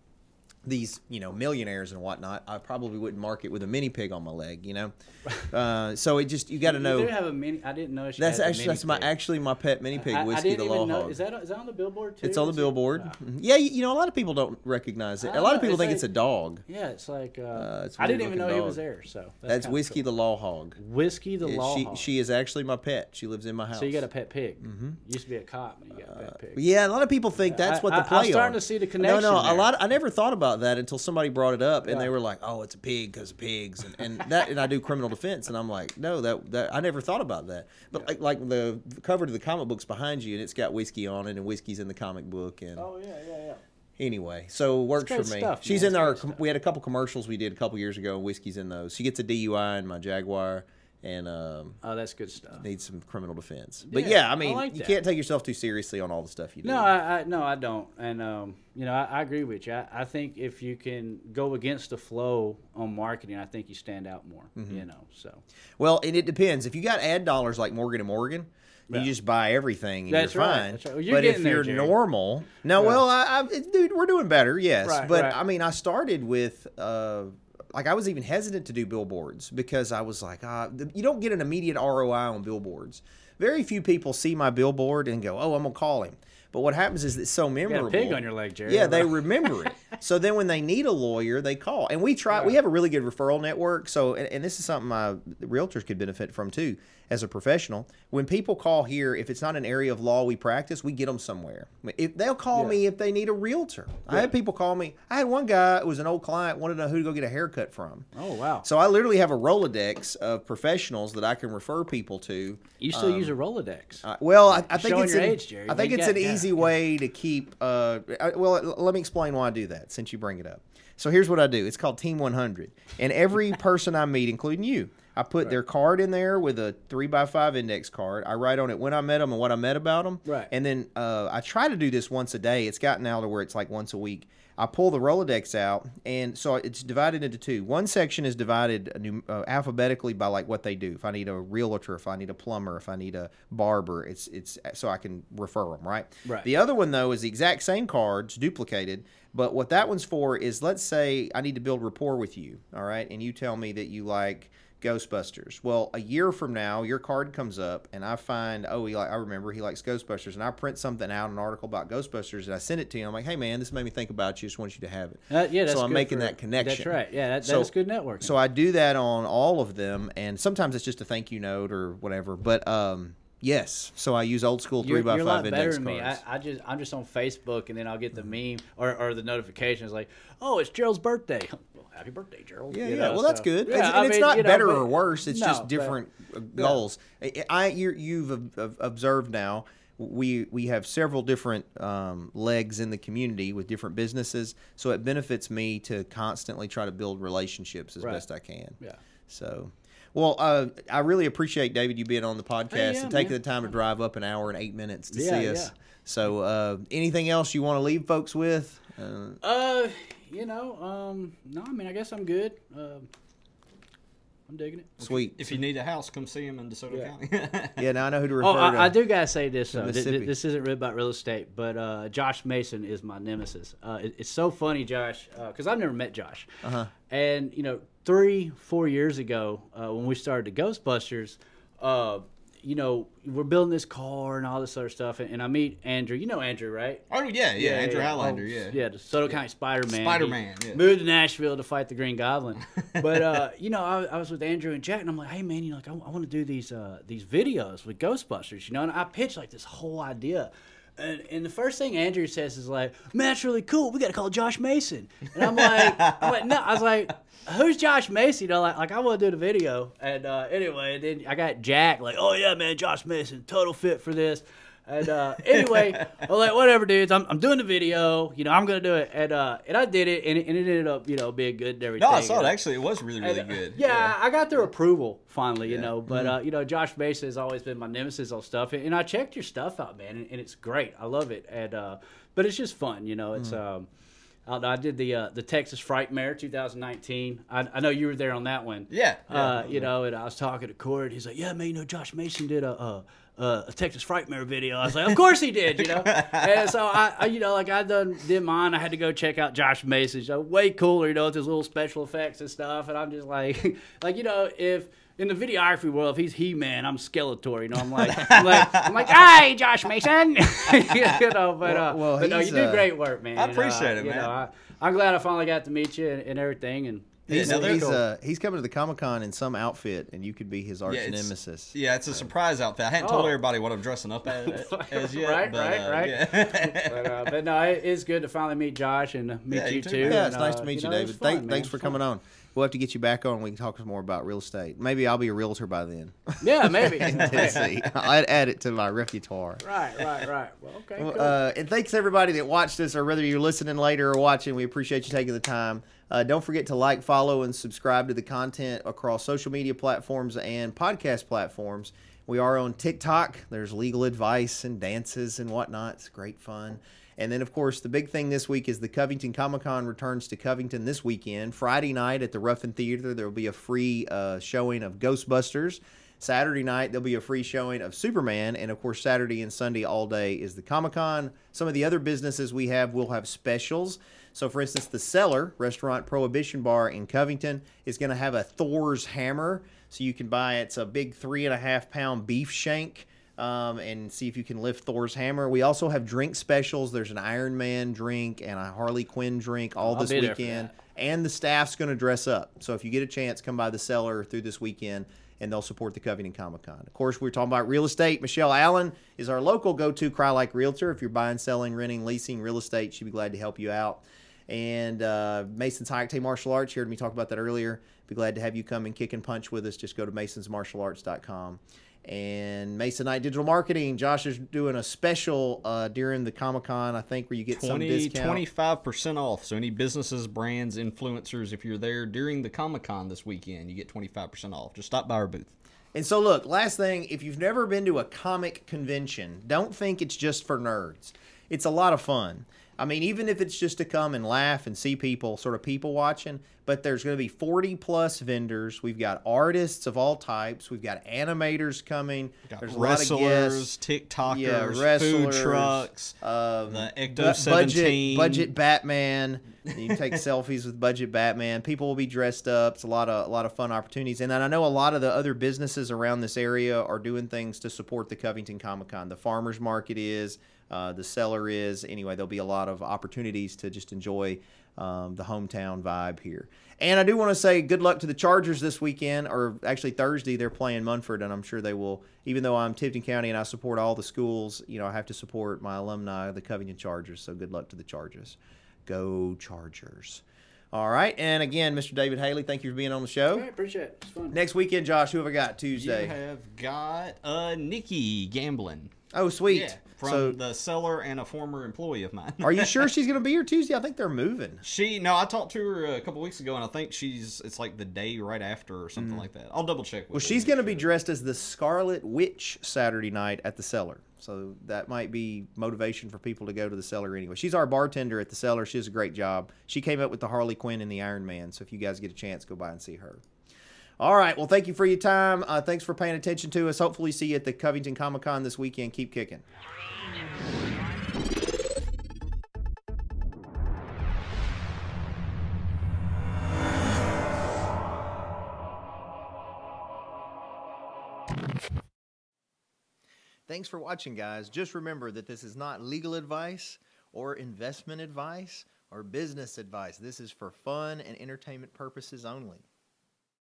these you know millionaires and whatnot i probably wouldn't market with a mini pig on my leg you know [LAUGHS] uh, so it just you got to You know do have a mini. I didn't know. You that's had the actually mini that's my actually my pet mini pig I- I whiskey didn't the even law know- hog Is that is that on the billboard too? it's on the Is it- billboard Wow. Mhm. yeah you, you know a lot of people don't recognize it A lot of people it's think it's a dog Yeah, it's like uh, it's a I didn't even know weird-looking he was there. So that's, kinda whiskey cool. the law hog Whiskey the Yeah, law. she hog. she is actually my pet she lives in my house So you got a pet pig. Mm-hmm. Used to be a cop, and you got a pet pig. Yeah, a lot of people think that's what the I- I'm starting to see the No, connection no, no, a lot. I never thought about that until somebody brought it up, and Yeah. they were like, "Oh, it's a pig because of pigs," and, and that. And I do criminal defense, and I'm like, "No, that that I never thought about that." But like like the cover to the comic books behind you, and it's got whiskey on it, and whiskey's in the comic book, and Oh yeah, yeah, yeah. anyway, so works for me. stuff, She's man. in It's our. stuff. We had a couple commercials we did a couple years ago, and whiskey's in those. She gets a DUI in my Jaguar, and um, Oh, that's good stuff. needs some criminal defense. But Yeah, yeah, I I mean, like you can't take yourself too seriously on all the stuff you do. No, I, I no, I don't, and um, you know, I, I agree with you. I, I think if you can go against the flow on marketing, I think you stand out more. Mm-hmm. You know, so Well, and it depends. If you got ad dollars like Morgan and Morgan, Yeah. you just buy everything and That's you're right, fine. that's right. Well, you're but if there, you're Jere. normal, no, well, I, I, dude, we're doing better, yes. Right, but. I mean, I started with. Uh, like I was even hesitant to do billboards because I was like, ah, th- you don't get an immediate ROI on billboards. very few people see my billboard and go, "Oh, I'm gonna call him." But what happens is it's so memorable. a pig on your leg, Jere. Yeah, they [LAUGHS] remember it. So then when they need a lawyer, they call. And we try we have a really good referral network. So and, and this is something my realtors could benefit from too as a professional. When people call here, if it's not an area of law we practice, we get them somewhere. If they'll call me if they need a realtor. I had people call me. I had one guy who was an old client wanted to know who to go get a haircut from. Oh wow. So I literally have a Rolodex of professionals that I can refer people to. You still use a Rolodex. Uh, well, I, I think Showing it's an, age, Jere. I think it's got- an yeah. easy way to keep. Uh, I- well, let me explain why I do that since you bring it up. So here's what I do. It's called Team 100, and every [LAUGHS] person I meet, including you, I put their card in there with a three by five index card. I write on it when I met them and what I met about them. Right. And then uh, I try to do this once a day. It's gotten now to where it's like once a week. I pull the Rolodex out, and so it's divided into two. One section is divided uh, alphabetically by like what they do. If I need a realtor, if I need a plumber, if I need a barber, it's it's so I can refer them. Right. Right. The other one though is the exact same cards duplicated, but what that one's for is let's say I need to build rapport with you. All right, and you tell me that you like Ghostbusters. Well, a year from now, your card comes up, and I find, oh, he like, I remember he likes Ghostbusters, and I print something out, an article about Ghostbusters, and I send it to you. I'm like, hey man, this made me think about you. Just want you to have it. Uh, yeah, that's so I'm making for- that connection. That's right. Yeah, that, So- that's good networking. So I do that on all of them, and sometimes it's just a thank you note or whatever. But um, yes, so I use old school 3 you're, by you're five index than me. I, cards. I just I'm just on Facebook and then I'll get the meme or, or the notification. It's like, oh, it's Gerald's birthday. [LAUGHS] Well, happy birthday, Gerald. Yeah, You yeah. know, Well, that's good. Yeah, and, I and it's mean, not you know, better but- or worse. It's no, just different uh goals. I, I you're, you've ob- ob- observed now. We we have several different um, legs in the community with different businesses, so it benefits me to constantly try to build relationships as Right. best I can. Yeah. So, well, uh, I really appreciate David you being on the podcast Hey, yeah, and taking man. the time to drive up an hour and eight minutes to Yeah, see us. yeah. So, uh, anything else you want to leave folks with? Uh, Uh, you know, um, no, I mean, I guess I'm good. Um, I'm digging it. sweet. If you need a house, come see him in DeSoto Yeah. County. [LAUGHS] yeah, now I know who to refer Oh, to. I, I do gotta say this though. Th- th- This isn't really about real estate, but uh, Josh Mason is my nemesis. Uh, it- it's so funny, Josh, because I've never met Josh. Uh-huh. And you know, three, four years ago, uh, when we started the Ghostbusters, uh, you know, we're building this car and all this other stuff, and, and I meet Andrew. You know Andrew, right? oh yeah, yeah, Andrew Highlander, Oh, yeah. Yeah, DeSoto County Spider Man. Spider-Man, yeah. Moved to Nashville to fight the Green Goblin. [LAUGHS] But uh, you know, I, I was with Andrew and Jack, and I'm like, hey man, you know, like I, want to do these uh, these videos with Ghostbusters, you know, and I pitched like this whole idea. And, and the first thing Andrew says is like, "Man, that's really cool. We got to call Josh Mason." And I'm like, "I'm like, [LAUGHS] no." I was like, "Who's Josh Mason?" You know, like, like I want to do the video. And uh, anyway, then I got Jack like, "Oh yeah, man, Josh Mason, total fit for this." And uh, anyway, [LAUGHS] I'm like, whatever, dudes. I'm, I'm doing the video. You know, I'm gonna do it, and uh, and I did it, and it, and it ended up, you know, being good and everything. No, I saw it. Actually, it was really, really And, uh, good. Yeah, I got their approval finally, you know. But uh, you know, Josh Mason has always been my nemesis on stuff, and I checked your stuff out, man, and, it's great. I love it, and uh, but it's just fun, you know. It's um, I, I did the uh, the Texas Frightmare 2019. I, I know you were there on that one. Yeah, Uh, yeah. you know, and I was talking to Cord. He's like, "Yeah, man, you know, Josh Mason did a." a uh, a Texas Frightmare video. I was like, of course he did, you know. [LAUGHS] and so I, I, you know, like I done did mine. I had to go check out Josh Mason's. So way cooler, you know, with his little special effects and stuff. And I'm just like, [LAUGHS] like you know, if in the videography world, if he's He Man, I'm Skeletor. You know, I'm like, I'm like, I'm like, hey, Josh Mason. [LAUGHS] you know, but uh, Well- but no, you do uh, great work, man. I And, uh, appreciate it, you man. Know, I, I'm glad I finally got to meet you and, and everything. And He's, no, they're he's, cool. uh, he's coming to the Comic Con in some outfit, and you could be his arch Yeah, nemesis. Yeah, it's a surprise outfit. I hadn't told Oh. everybody what I'm dressing up as, [LAUGHS] as yet. Right, but, right, uh, right. Yeah. but, uh, but no, it is good to finally meet Josh and uh, meet Yeah, you, you too, too. man. Yeah, and, it's nice uh, to meet you, know, David. fun, Thank, thanks for fun. coming on. We'll have to get you back on. and We can talk some more about real estate. Maybe I'll be a realtor by then. Yeah, maybe. [LAUGHS] In Tennessee. I'd add it to my repertoire. right, right, right. Well, okay. Well, cool. Uh, and thanks everybody that watched this, or whether you're listening later or watching. We appreciate you taking the time. Uh, don't forget to like, follow, and subscribe to the content across social media platforms and podcast platforms. We are on TikTok. There's legal advice and dances and whatnot. It's great fun. And then, of course, the big thing this week is the Covington Comic Con returns to Covington this weekend. Friday night at the Ruffin Theater, there will be a free uh, showing of Ghostbusters. Saturday night, there'll be a free showing of Superman. And of course, Saturday and Sunday all day is the Comic Con. Some of the other businesses we have will have specials. So, for instance, the Cellar Restaurant Prohibition Bar in Covington is going to have a Thor's hammer. So you can buy it's a big three and a half pound beef shank. Um, and see if you can lift Thor's hammer. We also have drink specials. There's an Iron Man drink and a Harley Quinn drink all I'll this be there for weekend. And the staff's going to dress up. So if you get a chance, come by the cellar through this weekend and they'll support the Covington Comic Con. Of course, we're talking about real estate. Michelle Allen is our local go to Crye-Leike Realtor. If you're buying, selling, renting, leasing real estate, she'd be glad to help you out. And uh, Mason's High Octane Martial Arts, you heard me talk about that earlier. Be glad to have you come and kick and punch with us. Just go to masonsmartialarts.com. And Mason Knight Digital Marketing, Josh is doing a special uh, during the Comic Con, I think, where you get some 20, discount. 25% off. So any businesses, brands, influencers, if you're there during the Comic Con this weekend, you get 25% off. Just stop by our booth. And so, look, last thing, if you've never been to a comic convention, don't think it's just for nerds. It's a lot of fun. I mean, even if it's just to come and laugh and see people, sort of people watching, but there's going to be 40 plus vendors. We've got artists of all types. We've got animators coming. Got there's a lot of wrestlers, guests. TikTokers, Yeah, food trucks, um, the Ecto budget 17. budget Batman. You can take [LAUGHS] selfies with budget Batman. People will be dressed up. It's a lot of a lot of fun opportunities. And then I know a lot of the other businesses around this area are doing things to support the Covington Comic Con. The farmers market is, uh, the cellar is. Anyway, there'll be a lot of opportunities to just enjoy um, the hometown vibe here. And I do want to say good luck to the Chargers this weekend, or actually Thursday. They're playing Munford, and I'm sure they will. Even though I'm Tipton County and I support all the schools, you know I have to support my alumni, the Covington Chargers. So good luck to the Chargers. Go Chargers! All right, and again, Mr. David Hailey, thank you for being on the show. All right, appreciate it. It's fun. Next weekend, Josh, who have I got Tuesday? You have got uh, Nikki Gambling. Oh, sweet. Yeah, from so, the cellar and a former employee of mine. are you sure [LAUGHS] she's going to be here Tuesday? I think they're moving. She no, I talked to her a couple weeks ago, and I think she's it's like the day right after or something like that. I'll double check. With Mm. Well, she's going to be dressed as the Scarlet Witch Saturday night at the cellar. So that might be motivation for people to go to the cellar anyway. She's our bartender at the cellar. She does a great job. She came up with the Harley Quinn and the Iron Man. So if you guys get a chance, go by and see her. All right. Well, thank you for your time. Uh, thanks for paying attention to us. Hopefully, see you at the Covington Comic Con this weekend. Keep kicking. Thanks for watching, guys. Just remember that this is not legal advice or investment advice or business advice. This is for fun and entertainment purposes only.